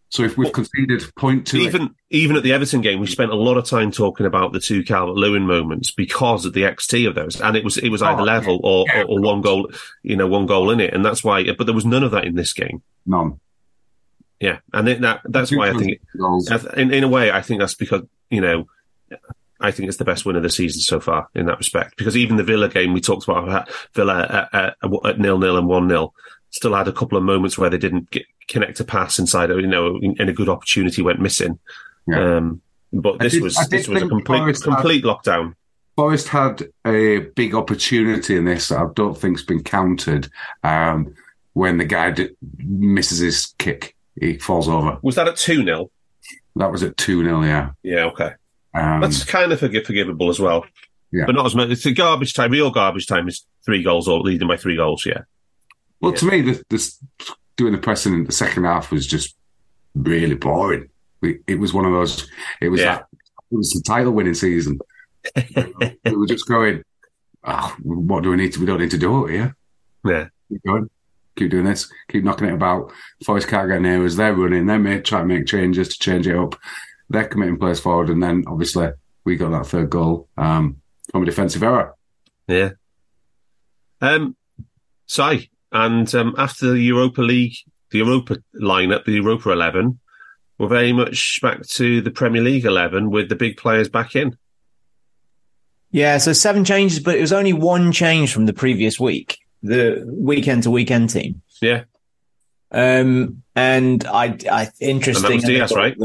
So if we've conceded 0.2, even even at the Everton game, we spent a lot of time talking about the two Calvert Lewin moments because of the XT of those, and it was it was either Oh, level or, yeah, or, or one goal, you know, one goal in it, and that's why. But there was none of that in this game. none. Yeah, and that that's why I think, Goals. I th- in in a way, I think that's because you know, I think it's the best win of the season so far in that respect. Because even the Villa game we talked about Villa at, at, at nil nil and one 0 still had a couple of moments where they didn't get, connect a pass inside, you know, and a good opportunity went missing. Yeah. Um, but this did- was this was a complete Forest had- lockdown. Forest had a big opportunity in this that I don't think's been countered. Um, when the guy d- misses his kick, he falls over. Was that at two 0 That was at two 0 Yeah, Yeah, okay. um, That's kind of forgive- forgivable as well. Yeah. But not as much. It's a garbage time. Real garbage time is three goals or leading by three goals. Yeah. Well, to me, this, this doing the pressing in the second half was just really boring. We, it was one of those. It was Yeah. that. It was the title winning season. [laughs] we were just going. Oh, what do we need to? We don't need to do it here. Yeah. keep going, keep doing this, keep knocking it about. Forest can't get near us. They're running. They may try to make changes to change it up. They're committing players forward, and then obviously we got that third goal um, from a defensive error. Yeah. Um, Si, and um, after the Europa League, the Europa lineup, the Europa 11, we're very much back to the Premier League 11 with the big players back in. Yeah, so seven changes, but it was only one change from the previous week, the weekend to weekend team. Yeah. Um, and I, I interesting. And that was Diaz, right?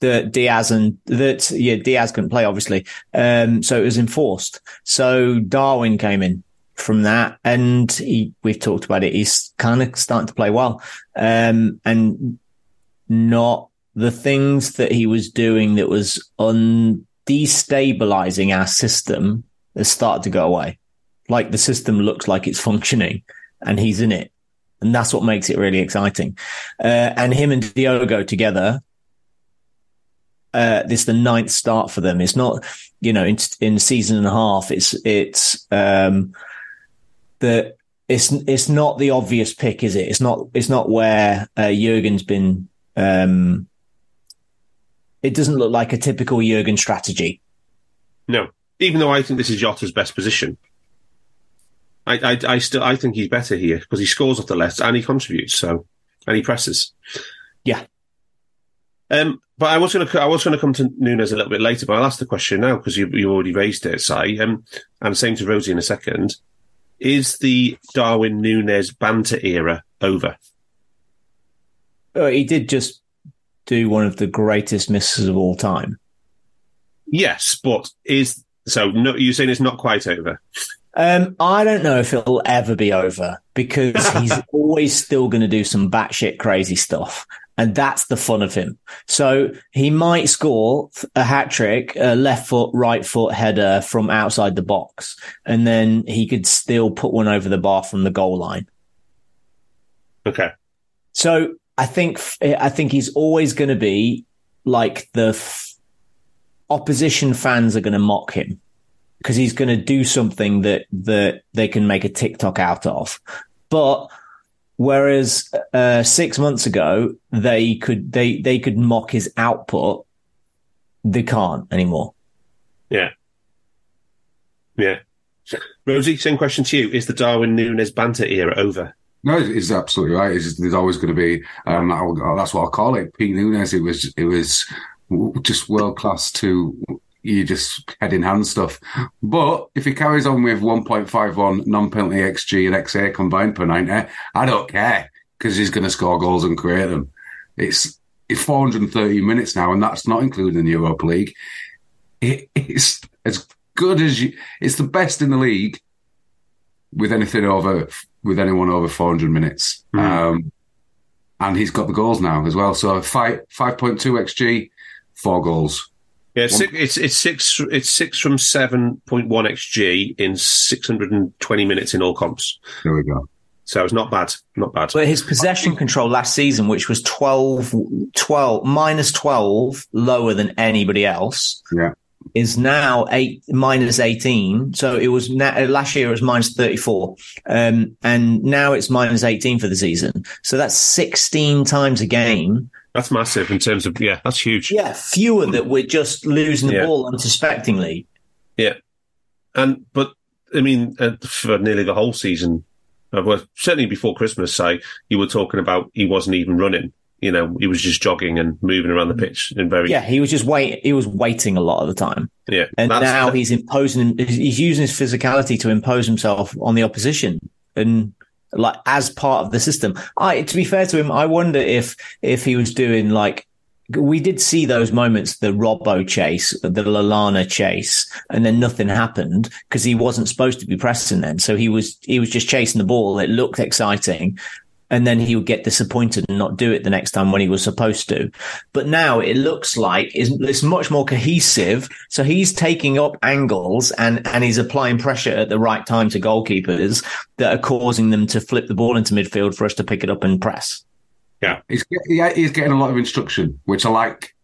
That Diaz and that yeah, Diaz couldn't play obviously. Um, so it was enforced. So Darwin came in from that, and he, we've talked about it. He's kind of starting to play well, um, and not the things that he was doing that was un destabilizing our system has started to go away. Like the system looks like it's functioning, and he's in it. And that's what makes it really exciting. Uh, and him and Diogo together, uh, this is the ninth start for them. It's not, you know, in, in season and a half, it's, it's, um, the, it's, it's not the obvious pick, is it? It's not, it's not where, uh, Jurgen's been, um, it doesn't look like a typical Jurgen strategy. No, even though I think this is Jota's best position. I, I, I still, I think he's better here because he scores off the left and he contributes. So, and he presses. Yeah. Um, but I was going to, I was going to come to Nunez a little bit later, but I'll ask the question now because you, you already raised it, Si. Um, and same to Rhodesy in a second. Is the Darwin Nunez banter era over? Uh, he did just do one of the greatest misses of all time. Yes, but is so? No, you're saying it's not quite over. Um, I don't know if it'll ever be over because [laughs] he's always still going to do some batshit crazy stuff. And that's the fun of him. So he might score a hat trick, a left foot, right foot header from outside the box. And then he could still put one over the bar from the goal line. Okay. So I think, I think he's always going to be like the f- opposition fans are going to mock him because he's going to do something that that they can make a TikTok out of. But whereas uh, six months ago they could they they could mock his output, they can't anymore. Yeah. Yeah. Rhodesy, same question to you: Is the Darwin Nunez banter era over? No, he's absolutely right. It's, there's always going to be, um, that's what I'll call it. Pete Nunez. It was, it was just world class to you just head in hand stuff. But if he carries on with 1.51 non penalty XG and XA combined per 90, I don't care because he's going to score goals and create them. It's, it's 430 minutes now, and that's not including the Europa League. It, it's as good as you, it's the best in the league with anything over, with anyone over 400 minutes. Mm. Um, and he's got the goals now as well. So five, 5.2 XG, four goals. Yeah, six, it's it's six it's six from seven point one xg in six hundred and twenty minutes in all comps. There we go. So it's not bad, not bad. But his possession control last season, which was 12, 12 minus twelve, lower than anybody else. Yeah. Is now eight minus eighteen. So it was na- last year it was minus thirty four, um, and now it's minus eighteen for the season. So that's sixteen times a game that's massive in terms of yeah, that's huge. Yeah, fewer that we're just losing the yeah. ball unsuspectingly. Yeah, and but I mean, uh, for nearly the whole season, uh, well, certainly before Christmas, say you were talking about he wasn't even running. You know, he was just jogging and moving around the pitch in very. Yeah, he was just wait. He was waiting a lot of the time. Yeah, and now he's imposing. He's using his physicality to impose himself on the opposition, and like as part of the system. I, to be fair to him, I wonder if if he was doing like we did see those moments, the Robbo chase, the Lallana chase, and then nothing happened because he wasn't supposed to be pressing then. So he was, he was just chasing the ball. It looked exciting and then he would get disappointed and not do it the next time when he was supposed to. But now it looks like it's, much more cohesive. So he's taking up angles and, and he's applying pressure at the right time to goalkeepers that are causing them to flip the ball into midfield for us to pick it up and press. Yeah. He's, yeah, he's getting a lot of instruction, which I like.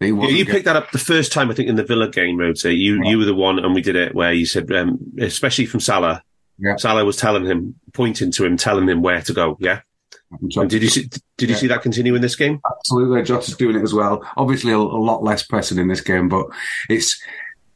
Yeah, you picked that up the first time, I think, in the Villa game, Rota. You, you were the one, and we did it where you said, um, especially from Salah, yeah. Salah was telling him, pointing to him, telling him where to go. Yeah. And did you see, did you yeah. see that continue in this game? Absolutely, Jota's doing it as well. Obviously, a, a lot less pressing in this game, but it's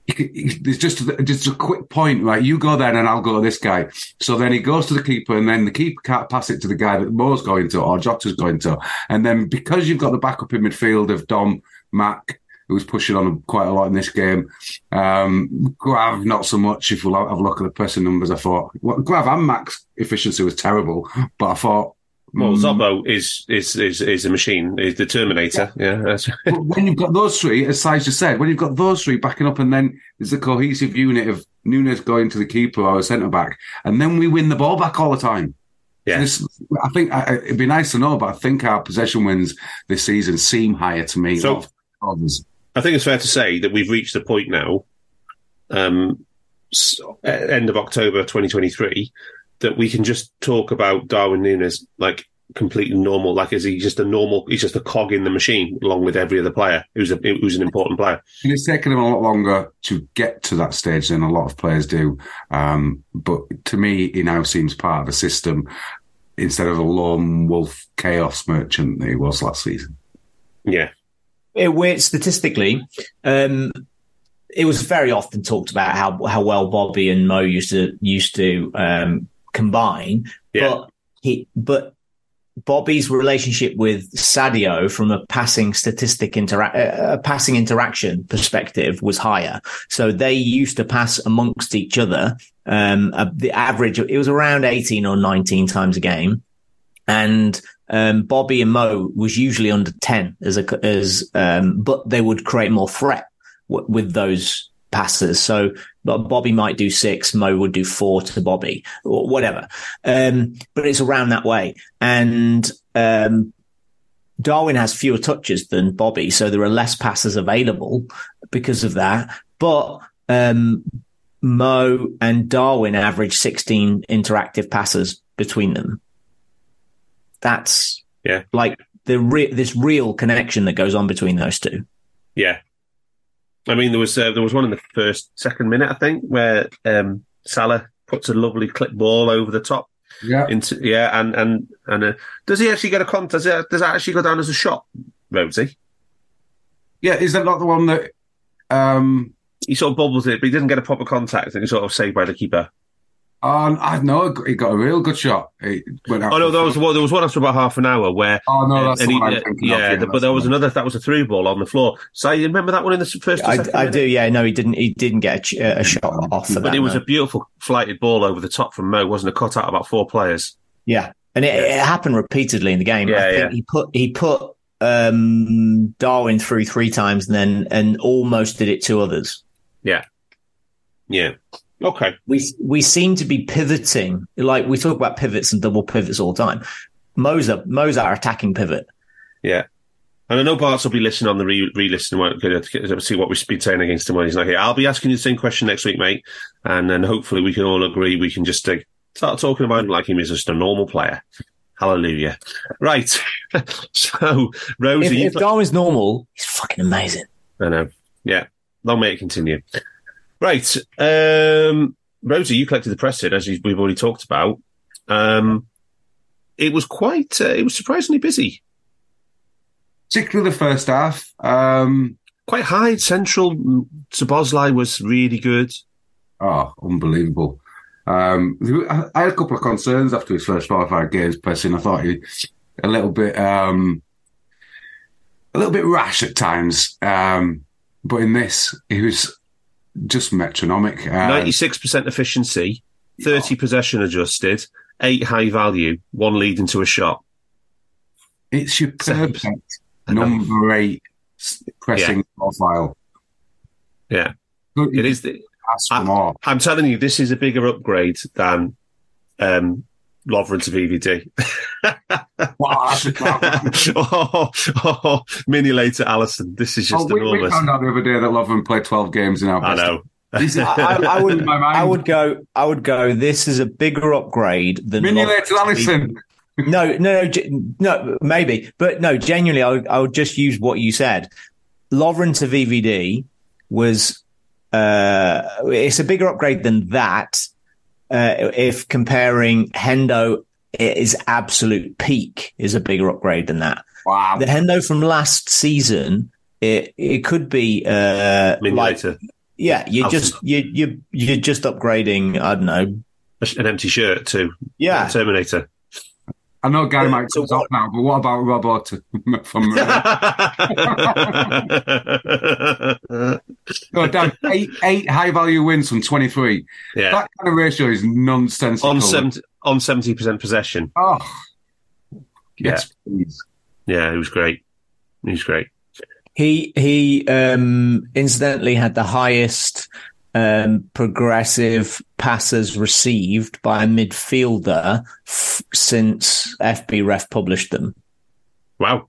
there's just just a quick point, right? You go there, and I'll go to this guy. So then he goes to the keeper, and then the keeper can't pass it to the guy that Mo's going to or Jota's going to, and then because you've got the backup in midfield of Dom, Mac, who's pushing on quite a lot in this game. Um, Grav, not so much. If we'll have a look at the pressing numbers, I thought well, Grav and Mac's efficiency was terrible, but I thought well, mm. Szobo is is is is a machine. Is the Terminator. Yeah. yeah when you've got those three, as Si just said, when you've got those three backing up, and then there's a cohesive unit of Nunez going to the keeper or a centre back, and then we win the ball back all the time. Yeah. This, I think I, it'd be nice to know, but I think our possession wins this season seem higher to me. So, I think it's fair to say that we've reached a point now, um, end of October 2023, that we can just talk about Darwin Nunez like completely normal? Like, is he just a normal? He's just a cog in the machine, along with every other player who's a, who's an important player. And it's taken him a lot longer to get to that stage than a lot of players do. Um, but to me, he now seems part of a system instead of a lone wolf chaos merchant that he was last season. Yeah. It, statistically, um, it was very often talked about how how well Bobby and Mo used to used to um, combine. Yeah. But he, but Bobby's relationship with Sadio from a passing statistic interact, a passing interaction perspective was higher. So they used to pass amongst each other. Um, uh, the average, it was around 18 or 19 times a game. And, um, Bobby and Mo was usually under 10 as a, as, um, but they would create more threat w- with those passes. So Bobby might do six, Mo would do four to Bobby or whatever. Um, but it's around that way. And, um, Darwin has fewer touches than Bobby, so there are less passes available because of that. But, um, Mo and Darwin average 16 interactive passes between them. That's yeah, like the re- this real connection that goes on between those two. Yeah, I mean, there was uh, there was one in the first second minute, I think, where um, Salah puts a lovely clip ball over the top. Yeah, into yeah, and and and uh, does he actually get a contact? Does does that actually go down as a shot, Rhodesy? Yeah, is that not the one that um, he sort of bobbles it, but he didn't get a proper contact, and he sort of saved by the keeper. Oh, I know he got a real good shot. He went out Oh no, there was one. There was one after about half an hour where. Oh no, that's and he- one I'm uh, thinking yeah, but there was another. That was a through ball on the floor. So you remember that one in the first. or I, I do. Yeah, no, he didn't. He didn't get a, ch- a shot off for that. But it was no. a beautiful flighted ball over the top from Mo, wasn't it? Cut out about four players. Yeah, and it, it happened repeatedly in the game. Yeah, I think yeah. he put he put um, Darwin through three times, and then and almost did it to others. Yeah. Yeah. Okay. We we seem to be pivoting. Like we talk about pivots and double pivots all the time. Mo's a, Mo's our attacking pivot. Yeah. And I know Bart will be listening on the re- re-listen won't- to see what we've been saying against him when he's not here. I'll be asking you the same question next week, mate. And then hopefully we can all agree we can just uh, start talking about him like he was just a normal player. Hallelujah. Right. [laughs] so, Rhodesy, If, if Darwin's normal, he's fucking amazing. I know. Yeah. Long may it continue. Right. Um, Rhodesy, you collected the press in, as we've already talked about. Um, it was quite, uh, it was surprisingly busy. particularly the first half. Um, Quite high. Central, Szoboszlai was really good. oh, unbelievable. Um, I had a couple of concerns after his first five or five games pressing. I thought he a little bit, um, a little bit rash at times. Um, but in this, he was just metronomic. Uh, 96% efficiency, 30 possession adjusted, eight high value, one lead into a shot. it's your perfect I number eight pressing profile. Yeah. It is. The, Ask. I'm telling you, this is a bigger upgrade than um, Lovren to VVD. Wow, that's a crap. [laughs] oh, oh, mini later, Alisson. This is just Oh, we, we enormous. found out the other day that Lovren played 12 games in our I know. This is- [laughs] I, I, I would [laughs] my mind. I would go I would go. This is a bigger upgrade than Mignolet, to Alisson. No, no, no, no, maybe, but no. Genuinely, I would, I would just use what you said. Lovren to VVD was uh, it's a bigger upgrade than that. Uh, if comparing Hendo, it is absolute peak is a bigger upgrade than that. Wow. The Hendo from last season, it it could be uh, Mini like later. yeah, you just you you you're just upgrading. I don't know. An empty shirt, too. Yeah, Terminator. I know Gary might So comes off now, but what about Robert [laughs] from [laughs] [laughs] no, Dan, eight, eight high value wins from 23. yeah. That kind of ratio is nonsensical. On 70, on 70% possession. Oh, yes, please. Yeah, it was great. He was great. He he um incidentally had the highest um progressive passes received by a midfielder f- since FBref published them. Wow.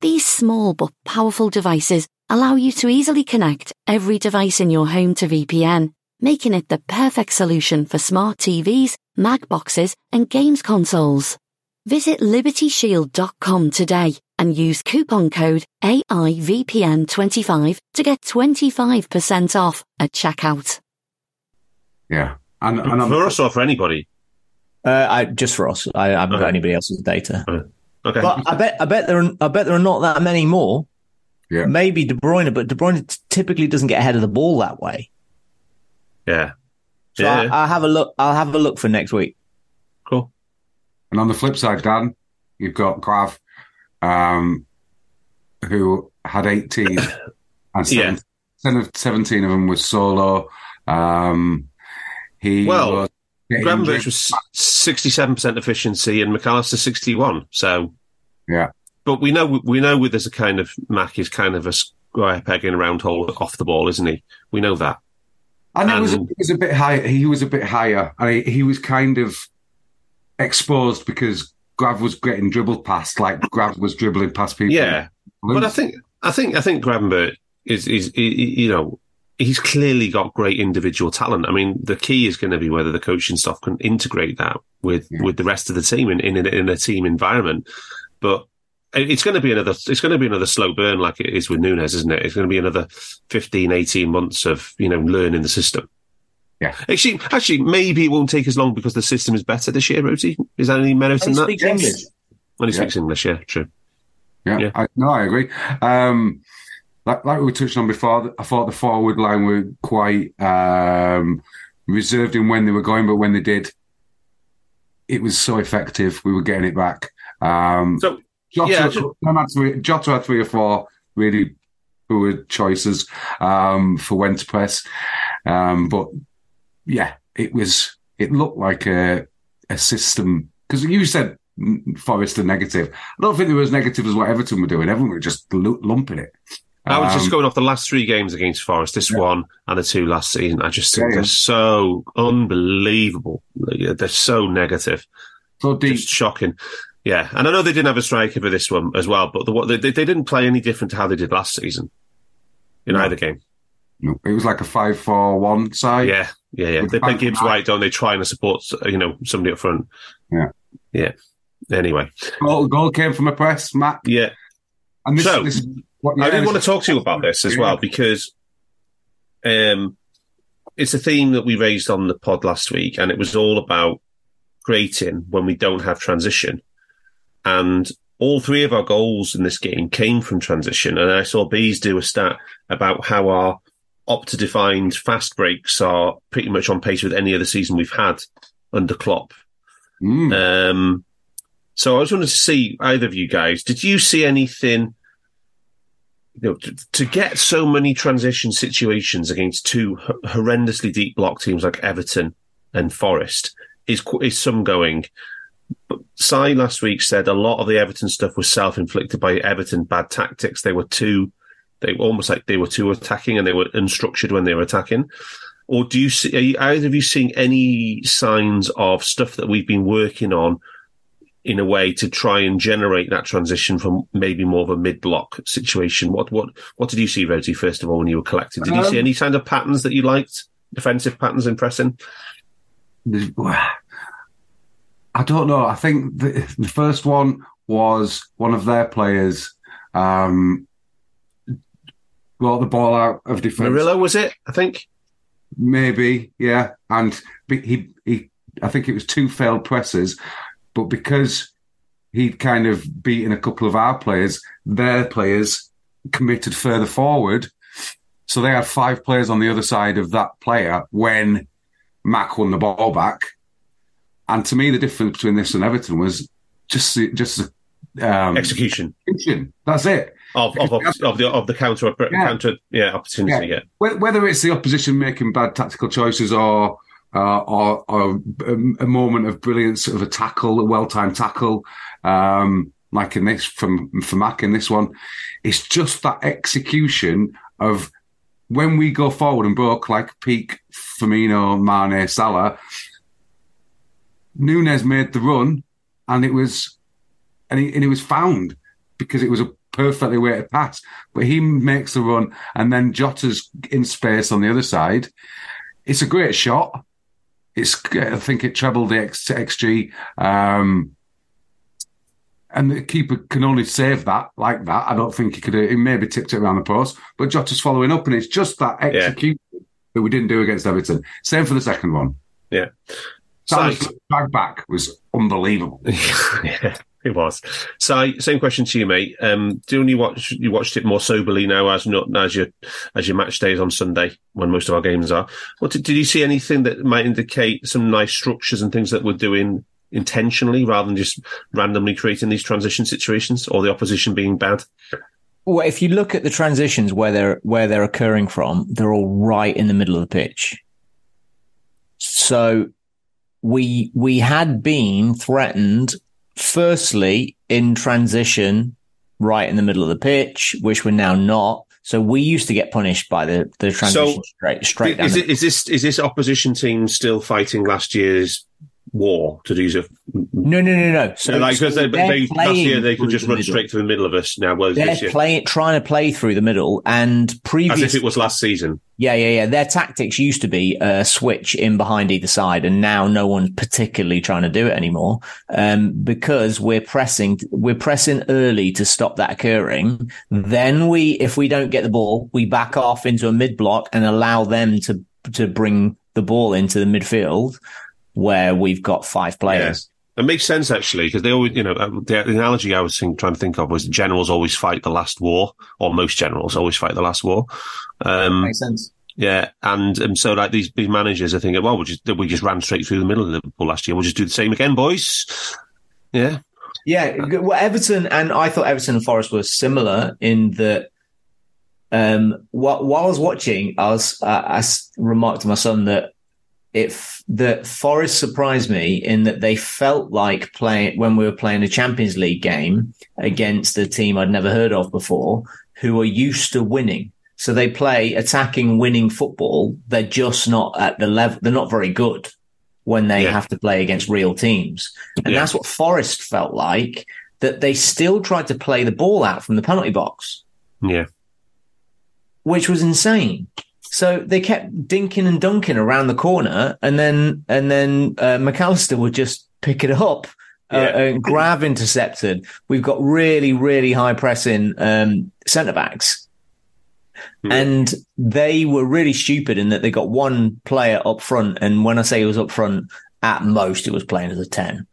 These small but powerful devices allow you to easily connect every device in your home to VPN, making it the perfect solution for smart TVs, Mac boxes, and games consoles. Visit libertyshield.com today and use coupon code AIVPN25 to get 25% off at checkout. Yeah. And, and I'm, for us or for anybody? Uh, I just for us. I, I haven't got anybody else's data. Okay. But I bet I bet there are, I bet there are not that many more. Yeah. Maybe De Bruyne, but De Bruyne t- typically doesn't get ahead of the ball that way. yeah. So Yeah. I, I'll have a look. I'll have a look for next week. Cool. and on the flip side, Dan, you've got Grav, um, who had 18 [coughs] and Yeah. 17, 17 of them was solo. Um, he Well, was getting Gravenberch was sixty-seven percent efficiency, and McAllister sixty-one. So, Yeah. but we know we know with there's a kind of Mac is kind of a square peg in a round hole off the ball, isn't he? We know that. And it was, And- it was a bit high. He was a bit higher. and he, he was kind of exposed because Grav was getting dribbled past, like Grav was dribbling past people. Yeah, but I think I think I think Gravenberch is is i- i- you know he's clearly got great individual talent. I mean, the key is going to be whether the coaching staff can integrate that with Yeah. with the rest of the team in in, a- in a team environment. But it's going to be another it's going to be another slow burn like it is with Nunez, isn't it? It's going to be another 15, 18 months of you know learning the system. Yeah. Actually, actually, maybe it won't take as long because the system is better this year, Rhodesy. Is there any merit in He that? speaks English. When he Yeah. speaks English, yeah, true. Yeah, Yeah. I, no, I agree. Um, like, like we touched on before, I thought the forward line were quite um, reserved in when they were going, but when they did, it was so effective. We were getting it back. Um, So Jota, yeah, had three, Jota had three or four really poor choices um, for when to press. Um, but yeah, it was. It looked like a a system because you said Forest are negative. I don't think they were as negative as what Everton were doing. Everton were just lumping it. I was just Um, going off the last three games against Forest, this Yeah. one and the two last season. I just think Yeah, they're so unbelievable. They're so negative, so deep. just shocking. Yeah, and I know they didn't have a striker for this one as well, but the, what- they, they didn't play any different to how they did last season in No. either game. No, It was like a five-four-one side. Yeah, yeah, yeah. They play Gibbs. White, don't they? Trying to support you know somebody up front. Yeah. yeah. Anyway, Goal, goal came from a press, Matt. yeah. And this, So, this is what I did want to talk to you about this as well because um, it's a theme that we raised on the pod last week, and it was all about creating when we don't have transition. And all three of our goals in this game came from transition. And I saw Bees do a stat about how our opta defined fast breaks are pretty much on pace with any other season we've had under Klopp. Mm. Um, so I just wanted to see either of you guys. Did you see anything? You know, to, to get so many transition situations against two horrendously deep block teams like Everton and Forest is is some going. But Si last week said a lot of the Everton stuff was self inflicted by Everton bad tactics. They were too, they were almost like they were too attacking and they were unstructured when they were attacking. Or do you see, are you, either of you seeing any signs of stuff that we've been working on in a way to try and generate that transition from maybe more of a mid block situation? What, what, what did you see, Rhodesy, first of all, when you were collecting? Did you see Um, any kind of patterns that you liked? Defensive patterns in pressing? I don't know. I think the, the first one was one of their players um, brought the ball out of defence. Murillo, was it? I think. Maybe, yeah. And he, he, I think it was two failed presses, but because he'd kind of beaten a couple of our players, their players committed further forward. So they had five players on the other side of that player when Mac won the ball back. And to me, the difference between this and Everton was just just um, Execution execution. That's it. of of, of, of the of the counter Yeah. counter yeah opportunity. Yeah. Wh- Whether it's the opposition making bad tactical choices or uh, or, or a, a moment of brilliance sort of a tackle, a well-timed tackle, um, like in this from from Mac in this one, it's just that execution of when we go forward and broke like peak Firmino, Mane, Salah. Nunez made the run, and it was and, he, and it was found because it was a perfectly weighted pass. But he makes the run, and then Jota's in space on the other side. It's a great shot. It's I think it trebled the X, XG, um, and the keeper can only save that like that. I don't think he could. He maybe tipped it around the post, but Jota's following up, and it's just that execution that we didn't do against Everton. Same for the second one. Yeah. Salah's So- drag back was unbelievable. [laughs] yeah, it was. So, same question to you, mate. Um, do you watch? You watched it more soberly now, as not as your as your match days on Sunday when most of our games are. What did, did you see anything that might indicate some nice structures and things that we're doing intentionally rather than just randomly creating these transition situations or the opposition being bad? Well, if you look at the transitions where they're where they're occurring from, they're all right in the middle of the pitch. So we we had been threatened firstly in transition right in the middle of the pitch, which we're now not. So we used to get punished by the the transition So, straight straight down. Is, the- it, is this is this opposition team still fighting last year's war to use a no, no, no, no. So, like because they, they last year they could just the run middle. straight through the middle of us. Now, whereas They're playing, trying to play through the middle, and as previous, if it was last season. yeah, yeah, yeah. Their tactics used to be a switch in behind either side, and now no one's particularly trying to do it anymore, um, because we're pressing, we're pressing early to stop that occurring. Then we, if we don't get the ball, we back off into a mid block and allow them to to bring the ball into the midfield, where we've got five players. It makes sense actually because they always, you know, uh, the analogy I was think, trying to think of was generals always fight the last war, or most generals always fight the last war. Um, Makes sense. yeah, and um, so like these these managers are thinking, well, we just we just ran straight through the middle of Liverpool last year. We'll just do the same again, boys. Yeah, Yeah, well, Everton and I thought Everton and Forest were similar in that. Um, while, while I was watching, I was uh, I s- remarked to my son that if that Forest surprised me in that they felt like playing when we were playing a Champions League game against a team I'd never heard of before, who are used to winning. So they play attacking, winning football. They're just not at the level. They're not very good when they Yeah. have to play against real teams. And Yeah. that's what Forest felt like that they still tried to play the ball out from the penalty box, yeah, which was insane. So they kept dinking and dunking around the corner and then, and then, uh, Mac Allister would just pick it up. Uh, and Grav intercepted. We've got really, really high pressing, um, centre backs. Hmm. And they were really stupid in that they got one player up front. And when I say he was up front, at most it was playing as a 10.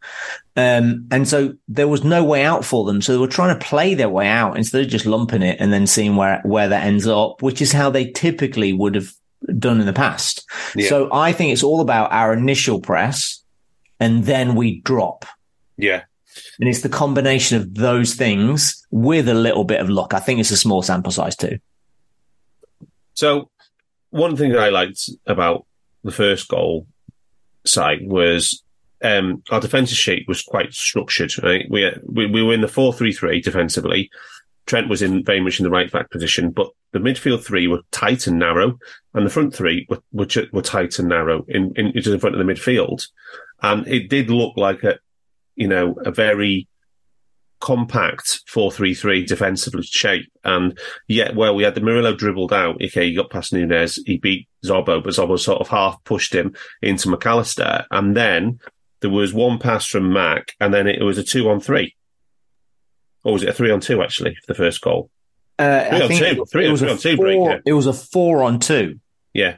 Um, and so there was no way out for them. So they were trying to play their way out instead of just lumping it and then seeing where, where that ends up, which is how they typically would have done in the past. Yeah. So I think it's all about our initial press and then we drop. yeah. And it's the combination of those things with a little bit of luck. I think it's a small sample size too. So one thing that I liked about the first goal side was um, our defensive shape was quite structured. Right, we we, we were in the four three three defensively. Trent was in very much in the right back position, but the midfield three were tight and narrow, and the front three were were, were tight and narrow in, in in front of the midfield, and it did look like a you know a very compact 4-3-3 defensive shape and yet where we had the Murillo dribbled out okay he got past Nunez he beat Szobo but Szobo sort of half pushed him into Mac Allister and then there was one pass from Mac and then it was a two on three or was it a three on two actually for the first goal Uh, Three I on think two. it, Three it was three a on two four, break, yeah. It was a four on two yeah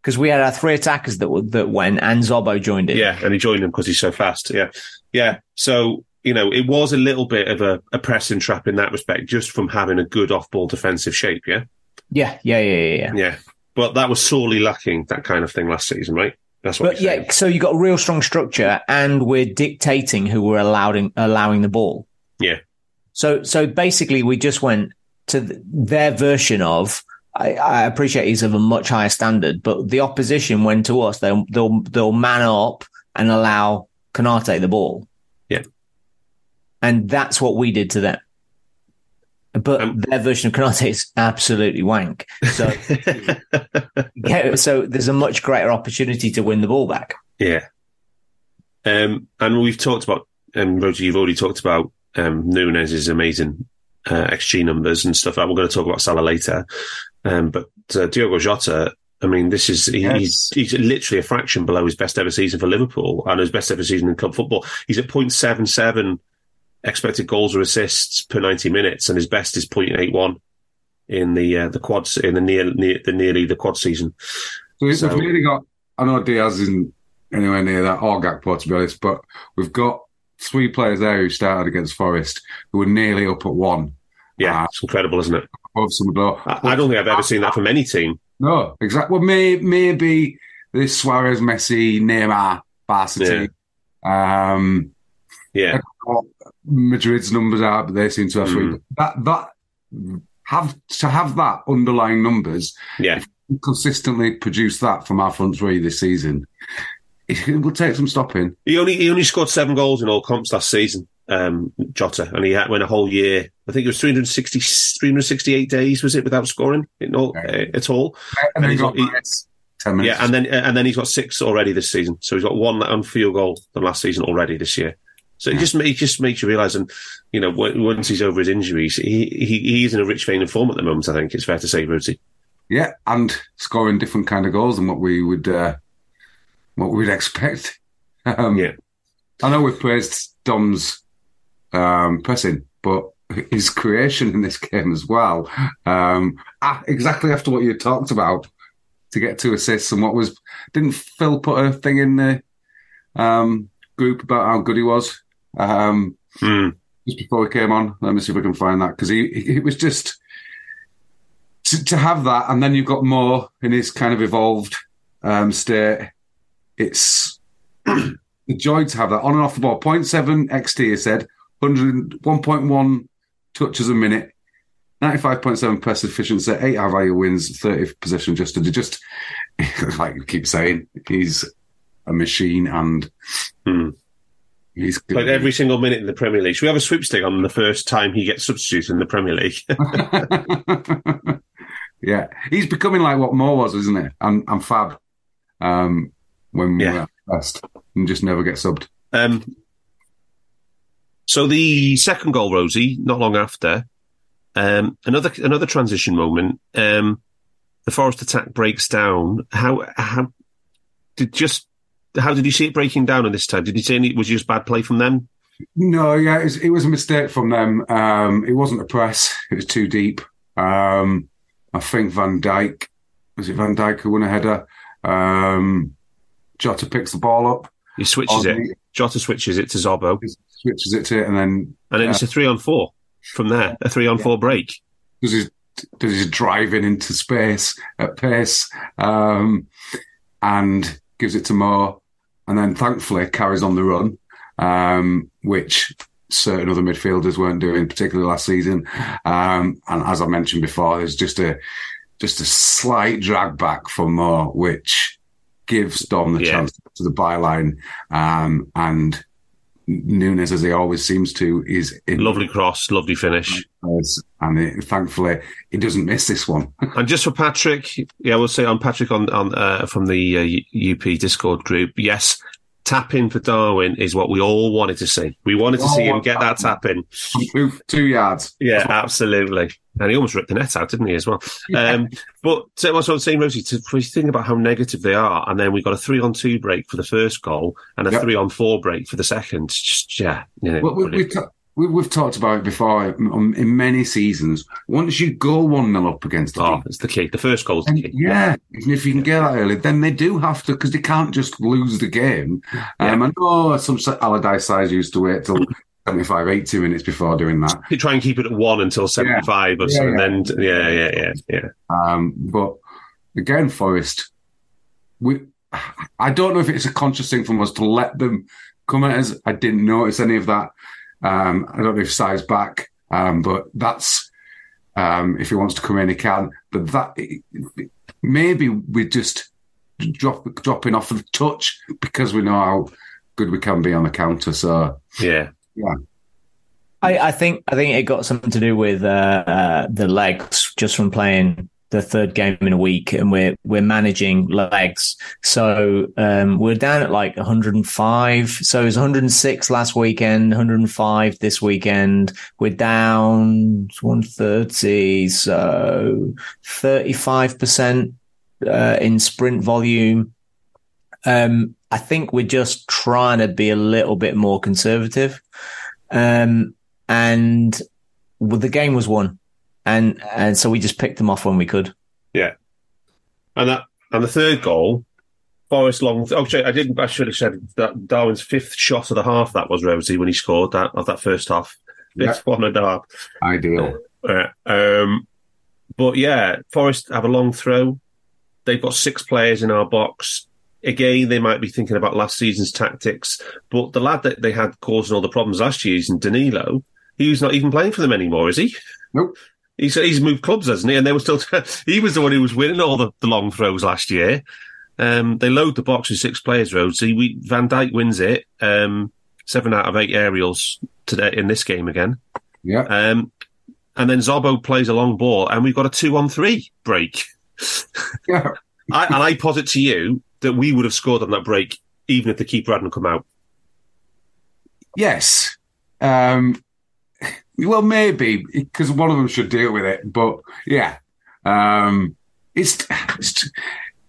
because we had our three attackers that were, that went and Szobo joined it. Yeah, and he joined them because he's so fast. Yeah, yeah. So you know, it was a little bit of a, a pressing trap in that respect, just from having a good off-ball defensive shape. Yeah, yeah, yeah, yeah, yeah. yeah. yeah. But that was sorely lacking that kind of thing last season, right? That's what. But yeah, saying. so you got a real strong structure, and we're dictating who we're allowing allowing the ball. yeah, So so basically, we just went to th- their version of. I, I appreciate he's of a much higher standard, but the opposition went to us. They'll they'll they'll man up and allow Konaté the ball. And that's what we did to them. But Um, their version of Konaté is absolutely wank. So [laughs] yeah, so there's a much greater opportunity to win the ball back. yeah. Um, and we've talked about, um, Roger, you've already talked about um, Nunez's amazing uh, XG numbers and stuff. We're going to talk about Salah later. Um, but uh, Diogo Jota, I mean, this is he, Yes. he's he's literally a fraction below his best ever season for Liverpool and his best ever season in club football. He's at 0.77 expected goals or assists per 90 minutes, and his best is 0.81 in the uh, the quads in the near, near the nearly the quad season. So, So- we've really got. I know Diaz isn't anywhere near that or Gakpo to be honest, but we've got three players there who started against Forest who were nearly up at one. Yeah, Ah. it's incredible, isn't it? Above some of the- I, I don't think I've ever seen that from any team. No, exactly. Well, may, maybe this Suarez, Messi, Neymar, Barca team. Um, Yeah, Madrid's numbers are, but they seem to have. Mm. That that have to have that underlying numbers yeah, consistently produce that from our front three this season it will take some stopping. He only he only scored seven goals in all comps last season, um, Jota, and he had went a whole year. I think it was 360, 368 days, was it, without scoring in all, Okay. uh, at all? And then he got he- ten minutes. Yeah, and then and then he's got six already this season. So he's got one on field goal than last season already this year. So it just it just makes you realise, and you know, once he's over his injuries, he, he he's in a rich vein of form at the moment. I think it's fair to say, Rudy. yeah, and scoring different kind of goals than what we would uh, what we'd expect. [laughs] Um, Yeah. I know we've praised Dom's um, pressing, but his creation in this game as well. Um, ah, exactly after what you talked about to get two assists and what was didn't Phil put a thing in the um, group about how good he was um, Hmm. just before we came on. Let me see if we can find that because he it was just to, to have that, and then you've got more in his kind of evolved um, state. It's [clears throat] the joy to have that on and off the ball. 0.7 XT, he said, 100, 1.1 touches a minute, 95.7 press efficiency, 8 high value wins, 30 possession adjusted. He just, [laughs] like you keep saying, he's a machine and Hmm. He's good. Played every single minute in the Premier League. Should we have a sweepstake on the first time he gets substituted in the Premier League? [laughs] [laughs] yeah, he's becoming like what Moore was, isn't it? And and Fab, um, when we Yeah. were best, and just never get subbed. Um, so the second goal, Rhodesy, not long after, um, another another transition moment. Um, the Forest attack breaks down. How how did just how did you see it breaking down on this time? Did you see any? Was it just bad play from them? No, yeah, it was, it was a mistake from them. Um, it wasn't a press; [laughs] it was too deep. Um, I think Van Dijk was it Van Dijk who won a header. Um, Jota picks the ball up, He switches it. Jota switches it to Szobo, switches it to it, and then and then it's a three on four from there. A three on four break. does his does his driving into space at pace, um, and gives it to Mo, and then thankfully carries on the run, um, which certain other midfielders weren't doing, particularly last season. Um, and as I mentioned before, there's just a just a slight drag back for Mo, which gives Dom the Yeah. chance to the byline, um, and Nunez, as he always seems to, is in Lovely cross, lovely finish. and it, thankfully he doesn't miss this one. [laughs] And just for Patrick, yeah, we'll say on Patrick on on uh, from the uh, UP Discord group. Yes, tap in for Darwin is what we all wanted to see. We wanted to see him get that tap in. two, two yards. Yeah, absolutely. And he almost ripped the net out, didn't he, as well? Um, but so what I'm saying, Rhodesy, to, you think about how negative they are, and then we got a three on two break for the first goal and a Yep. three on four break for the second. Just, yeah. You know, Well, we, we've, ta- we, we've talked about it before um, in many seasons. Once you go 1 nil up against oh, it's the key. The first goal's the key. yeah, if you can get that early, then they do have to because they can't just lose the game. Um, I know some Allardyce sides used to wait till 75, 80 minutes before doing that. You try and keep it at one until 75 or Yeah, so, yeah. and then, yeah, yeah, yeah, yeah. Um, but again, Forest, we I don't know if it's a conscious thing from us to let them come at us. I didn't notice any of that. Um, I don't know if size back, um, but that's um, if he wants to come in, he can. But that maybe we're just drop, dropping off the touch because we know how good we can be on the counter. So Yeah. I, I think I think it got something to do with uh, uh, the legs, just from playing the third game in a week, and we're we're managing legs. So um, we're down at like 105. So it was 106 last weekend, 105 this weekend. We're down 130, so 35 percent uh, in sprint volume. Um, I think we're just trying to be a little bit more conservative. Um, and well, the game was won. And, and so we just picked them off when we could. Yeah, and that and the third goal, Forest long. Oh, sorry, I didn't. I should have said that Darwin's fifth shot of the half. That was Rhodesy when he scored that of that first half. Fifth one and a half. ideal. Uh, um, but yeah, Forest have a long throw. They've got six players in our box. Again, they might be thinking about last season's tactics, but the lad that they had causing all the problems last year, and Danilo, he's not even playing for them anymore, is he? Nope. He's he's moved clubs, hasn't he? And they were still. [laughs] he was the one who was winning all the, the long throws last year. Um, they load the box with six players, road. See, we Van Dijk wins it. Um, seven out of eight aerials today in this game again. Yeah. Um, and then Zobo plays a long ball, and we've got a two-on-three break. [laughs] Yeah. I, and I posit to you that we would have scored on that break, even if the keeper hadn't come out. Yes. Um, well, maybe because one of them should deal with it, but yeah, um, it's, it's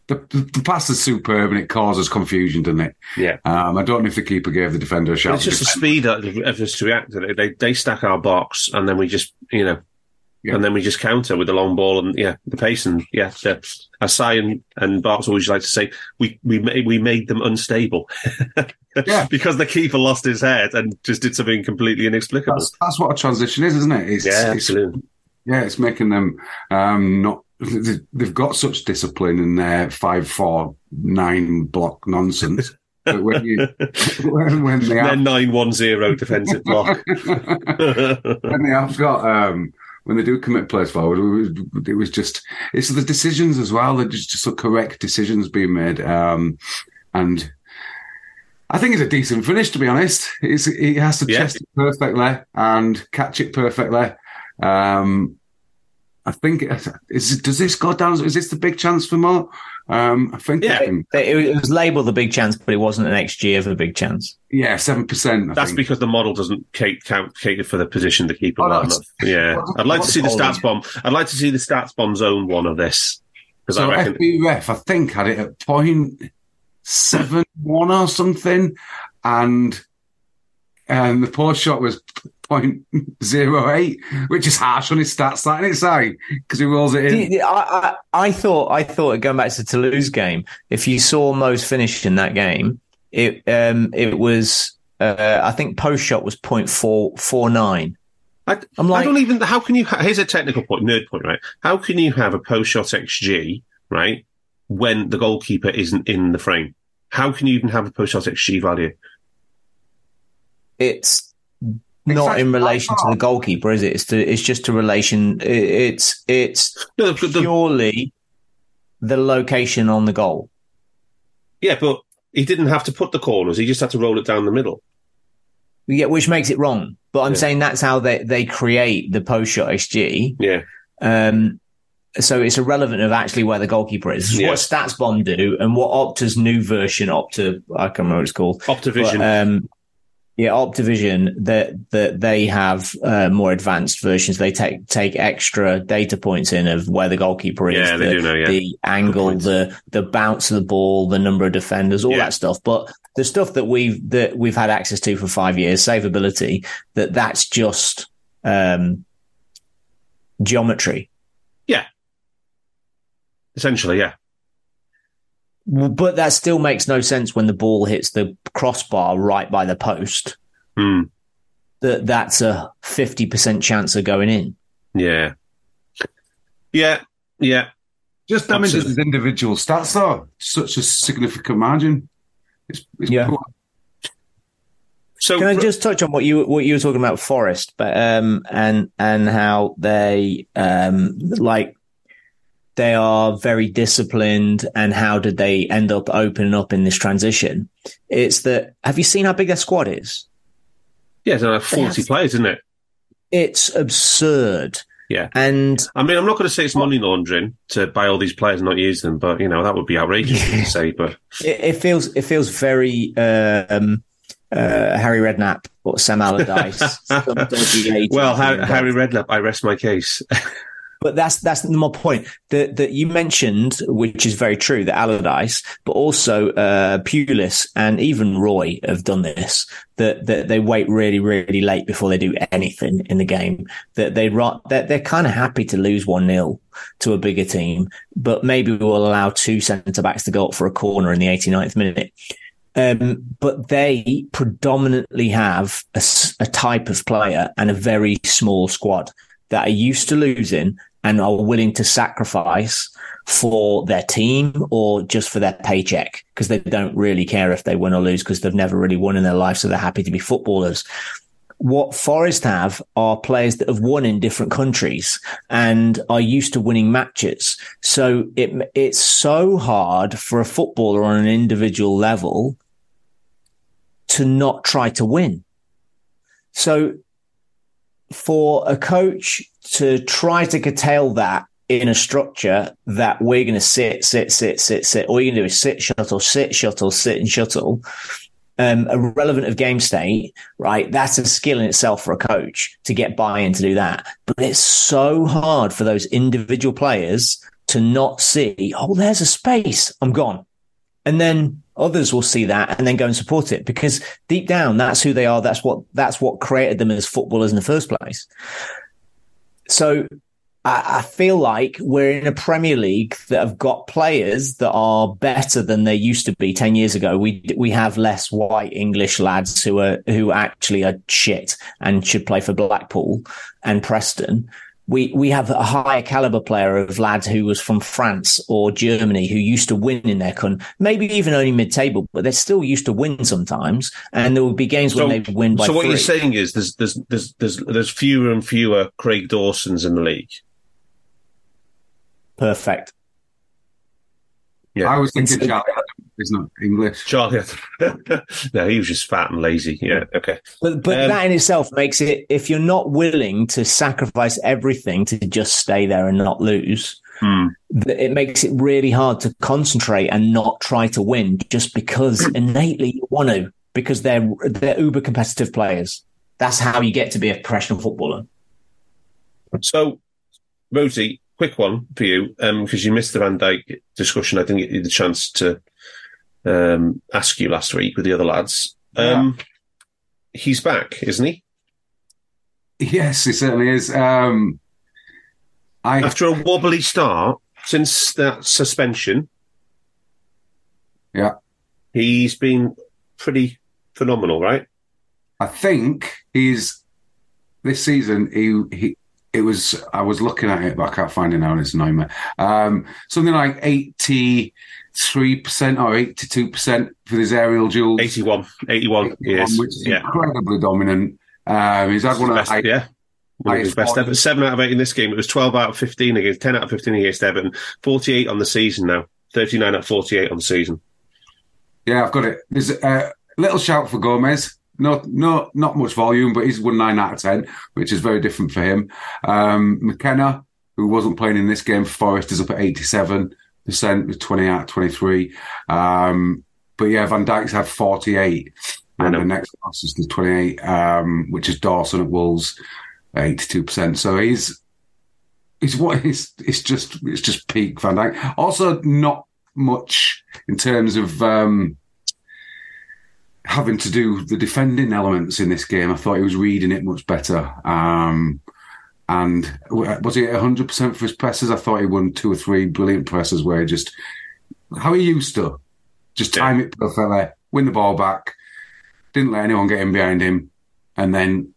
the, the pass is superb and it causes confusion, doesn't it? Yeah. Um, I don't know if the keeper gave the defender a But shot. it's just the speed of us to react. They, they they stack our box, and then we just you know, Yeah. and then we just counter with the long ball and yeah, the pace and yeah. The, as Si and, and Barts always like to say, we we made we made them unstable. [laughs] Yeah. because the keeper lost his head and just did something completely inexplicable. that's, that's what a transition is, isn't it? It's, yeah, it's, yeah, it's making them um, not. They've got such discipline in their five, four, nine block nonsense. [laughs] But when you when, [laughs] when they have nine one zero defensive block. when they have got um, when they do commit plays forward, it was, just it's the decisions as well. They're just, just the correct decisions being made, um, and I think it's a decent finish to be honest. It's, he has to Yeah. chest it perfectly and catch it perfectly. Um, I think is does this go down? Is this the big chance for more? Um, I think Yeah. um, It, it was labelled the big chance, but it wasn't an XG of a big chance. yeah, seven percent. That's because the model doesn't cater, count, cater for the position the keeper Oh, no, well. Yeah, what's- I'd like to see the StatsBomb. I'd like to see the stats bomb's own one of this because So I reckon. FBref, I think, had it at point seven one or something, and and the post shot was point zero eight, which is harsh on his stats, that in its side because he rolls it in. I, I, I thought, I thought going back to the Toulouse game, if you saw Mo's finish in that game, it, um, it was, uh, I think post shot was point four four nine. I, I'm I like- don't even. How can you? ha- Here's a technical point, nerd point, right? How can you have a post shot xG, right, when the goalkeeper isn't in the frame? How can you even have a post shot xG value? It's not Exactly. in relation to the goalkeeper, is it? It's to, it's just a relation. It's, it's No, the, the- purely the location on the goal. yeah, but he didn't have to put the corners. He just had to roll it down the middle. Yeah, which makes it wrong. But I'm Yeah. saying that's how they, they create the post shot XG. Yeah, Um, so it's irrelevant of actually where the goalkeeper is. It's Yeah. What StatsBomb do and what Opta's new version, Opta, I can't remember what it's called. Optivision. But, um, yeah, Optivision that that they have uh, more advanced versions. They take take extra data points in of where the goalkeeper is, Yeah, the, do now, yeah. the angle, the the bounce of the ball, the number of defenders, all Yeah. that stuff. But the stuff that we've that we've had access to for five years, savability, that that's just um, geometry. Yeah, essentially, yeah. But that still makes no sense when the ball hits the crossbar right by the post. Hmm. That that's a fifty percent chance of going in. Yeah. Yeah. Yeah. Just damages Absolutely. his individual stats, though. Such a significant margin. It's, it's Yeah. poor. So Can I just touch on what you what you were talking about, Forest, but um, and and how they um like they are very disciplined, and how did they end up opening up in this transition? It's that have you seen how big their squad is? yeah, it's like forty They have- players, isn't it? It's absurd. Yeah. and I mean, I'm not going to say it's money laundering to buy all these players and not use them, but you know that would be outrageous to say. But it, it feels it feels very um, uh, Harry Redknapp or Sam Allardyce. [laughs] some dodgy agent well, Harry. Redknapp, I rest my case. [laughs] But that's that's my point. That that you mentioned, which is very true, that Allardyce, but also uh, Pulis and even Roy have done this. That that they wait really really late before they do anything in the game. That they ri- that they're kind of happy to lose one 0 to a bigger team, but maybe we'll allow two centre backs to go up for a corner in the 89th minute. Um, but they predominantly have a type of player and a very small squad that are used to losing and are willing to sacrifice for their team or just for their paycheck because they don't really care if they win or lose because they've never really won in their life. So they're happy to be footballers. what Forest have are players that have won in different countries and are used to winning matches. So it it's so hard for a footballer on an individual level to not try to win. So for a coach to try to curtail that in a structure that we're going to sit, sit, sit, sit, sit, all you're going to do is sit, shuttle, sit, shuttle, sit and shuttle um, irrelevant of game state, right? That's a skill in itself for a coach to get buy-in to do that. But it's so hard for those individual players to not see, oh, there's a space. I'm gone. And then others will see that and then go and support it because deep down, that's who they are. That's what, that's what created them as footballers in the first place. So I, feel like we're in a Premier League that have got players that are better than they used to be 10 years ago. We, we have less white English lads who are, who actually are shit and should play for Blackpool and Preston. We, we have a higher caliber player of lads who was from France or Germany who used to win in their country, maybe even only mid table, but they're still used to win sometimes. And there would be games so, when they win by So what three. you're saying is there's, there's, there's, there's, there's fewer and fewer Craig Dawsons in the league. Perfect. Yeah. I was thinking Charlie is not English. Charlie, [laughs] no, he was just fat and lazy. Yeah, okay. But but um, that in itself makes it if you're not willing to sacrifice everything to just stay there and not lose, hmm. it makes it really hard to concentrate and not try to win just because [clears throat] innately you want to because they're they're uber competitive players. That's how you get to be a professional footballer. So, Rhodesy, quick one for you, because um, you missed the Van Dijk discussion. I didn't get you the chance to um, ask you last week with the other lads. Um, yeah. He's back, isn't he? Yes, he certainly is. Um, I... After a wobbly start since that suspension, yeah, he's been pretty phenomenal, right? I think he's this season. He he it was I was looking at it, but I can't find it now, and it's me. Um, something like eighty three percent or eighty two percent for his aerial duels. 81, 81, 81 yes, which is yeah. incredibly dominant. Um, he's had one of the best, yeah. One of his best ever. Seven out of eight in this game. It was twelve out of fifteen against ten out of fifteen against Everton. Forty eight on the season now. Thirty nine out of forty eight on the season. Yeah, I've got it. There's a little shout for Gomez. Not not not much volume, but he's won nine out of ten, which is very different for him. Um, McKenna, who wasn't playing in this game for Forest, is up at eighty-seven percent with twenty out of twenty-three. Um, but yeah, Van Dijk's had forty-eight, and the next closest is the twenty-eight, um, which is Dawson at Wolves, eighty-two percent. So he's he's what he's it's just it's just peak Van Dijk. Also, not much in terms of. Um, having to do the defending elements in this game. I thought he was reading it much better. Um, and was he 100% for his presses? I thought he won two or three brilliant presses where he just, how he used to, just time it perfectly, win the ball back, didn't let anyone get in behind him, and then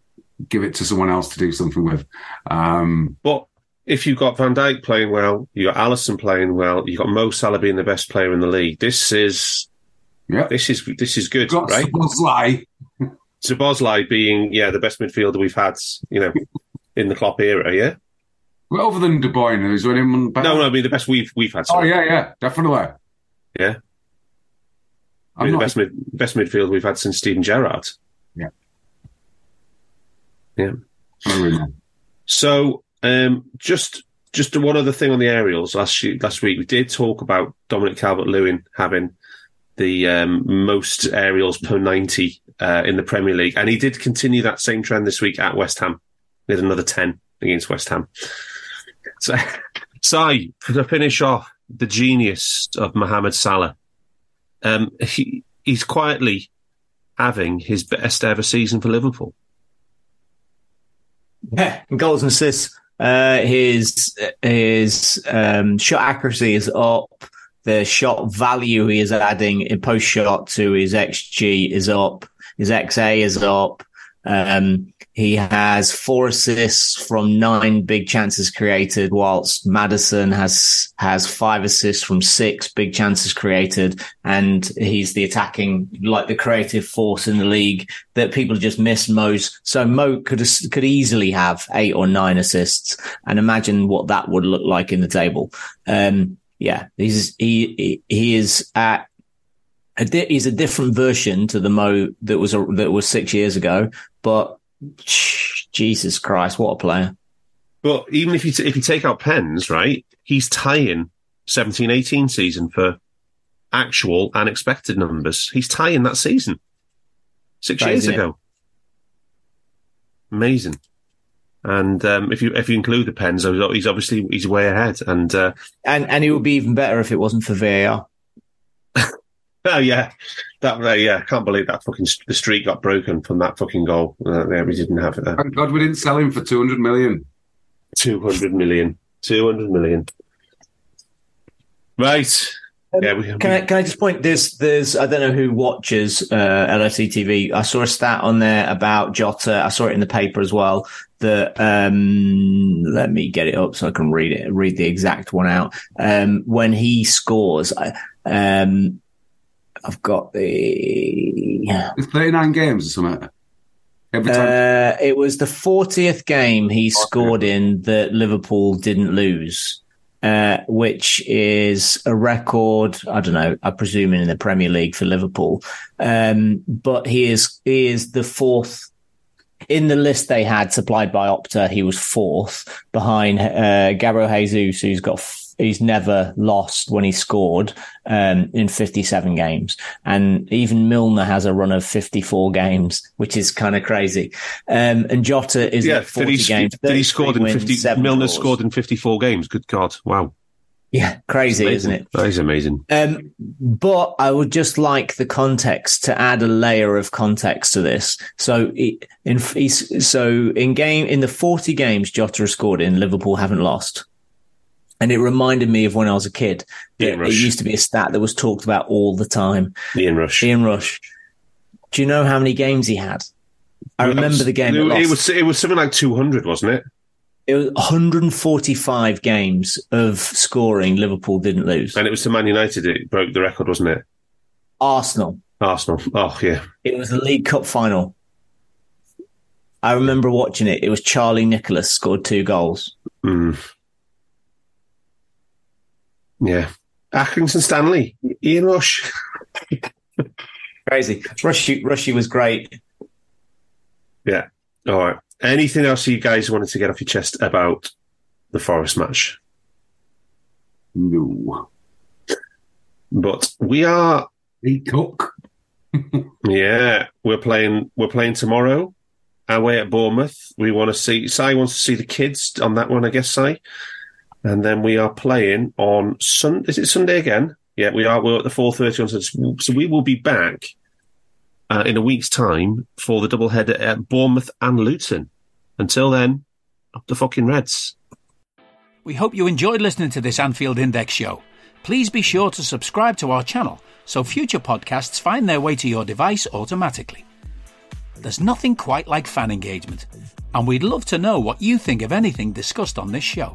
give it to someone else to do something with. Um, but if you've got Van Dijk playing well, you've got Alisson playing well, you've got Mo Salah being the best player in the league, this is yeah, this is this is good, Got right? Szoboszlai. Szoboszlai [laughs] being yeah the best midfielder we've had, you know, in the Klopp era. Yeah. Well, other than De Bruyne, is there anyone better? No, no, I mean the best we've we've had. Sorry. Oh yeah, yeah, definitely. Yeah. I mean, the best mid, best midfield we've had since Steven Gerrard. Yeah. Yeah. So, um, just just one other thing on the aerials. Last last week we did talk about Dominic Calvert Lewin having the um, most aerials per 90 uh, in the Premier League. And he did continue that same trend this week at West Ham. Had another 10 against West Ham. So, [laughs] Si, to finish off, the genius of Mohamed Salah. Um, he, he's quietly having his best ever season for Liverpool. Yeah, goals and assists. Uh, his his um, shot accuracy is up the shot value he is adding in post shot to his XG is up, his XA is up. Um, he has four assists from nine big chances created, whilst Maddison has has five assists from six big chances created, and he's the attacking, like the creative force in the league that people just miss. Mo's so Mo could could easily have eight or nine assists, and imagine what that would look like in the table. Um, yeah, he's he he is at a di- he's a different version to the Mo that was a, that was six years ago, but Jesus Christ, what a player! But even if you t- if you take out pens, right, he's tying 17-18 season for actual and expected numbers. He's tying that season six Crazy, years isn't it? ago. Amazing. And um, if you if you include the pens, he's obviously he's way ahead. And uh, And and it would be even better if it wasn't for VAR. [laughs] [laughs] oh yeah, that uh, yeah, I can't believe that fucking st- the streak got broken from that fucking goal. Uh, yeah, we didn't have it there. Thank God we didn't sell him for 200 million. 200 million. 200 million. Right. yeah, we, Can I, can I just point? There's, there's, I don't know who watches uh, LFC TV. I saw a stat on there about Jota. I saw it in the paper as well. That um, let me get it up so I can read it. Read the exact one out. Um, when he scores, I, um, I've got the. It's 39 games or something. Every time. Uh, it was the 40th game he scored in that Liverpool didn't lose, uh, which is a record. I don't know. I presume in the Premier League for Liverpool. Um, but he is, he is the fourth in the list they had supplied by Opta. He was fourth behind, uh, Gabriel Jesus, who's got, he's never lost when he scored, um, in 57 games. And even Milner has a run of 54 games, which is kind of crazy. Um, and Jota is yeah, 40 did he, games. did he scored in wins, 50? Milner draws. scored in 54 games. Good God. Wow. Yeah, crazy, isn't it? That is amazing. Um, but I would just like the context to add a layer of context to this. So in he's, so in game in the forty games Jota has scored in, Liverpool haven't lost, and it reminded me of when I was a kid. It, it used to be a stat that was talked about all the time. Ian Rush. Ian Rush. Do you know how many games he had? I remember the game. It, it was it was something like 200, wasn't it? It was 145 games of scoring. Liverpool didn't lose. And it was to Man United. It broke the record, wasn't it? Arsenal. Arsenal. Oh yeah. It was the League Cup final. I remember watching it. It was Charlie Nicholas scored two goals. Mm. Yeah. Atkinson Stanley. Ian Rush. Crazy. Rushy, Rushy was great. Yeah. All right. Anything else you guys wanted to get off your chest about the Forest match? No. But we are He cook. [laughs] Yeah, we're playing. We're playing tomorrow away at Bournemouth. We want to see. Si wants to see the kids on that one, I guess. Si, and then we are playing on. Is it Sunday again? Yeah, we are. We're at the four thirty on Sunday. So we will be back uh, in a week's time for the double header at Bournemouth and Luton. Until then, up the fucking Reds. We hope you enjoyed listening to this Anfield Index show. Please be sure to subscribe to our channel so future podcasts find their way to your device automatically. There's nothing quite like fan engagement, and we'd love to know what you think of anything discussed on this show.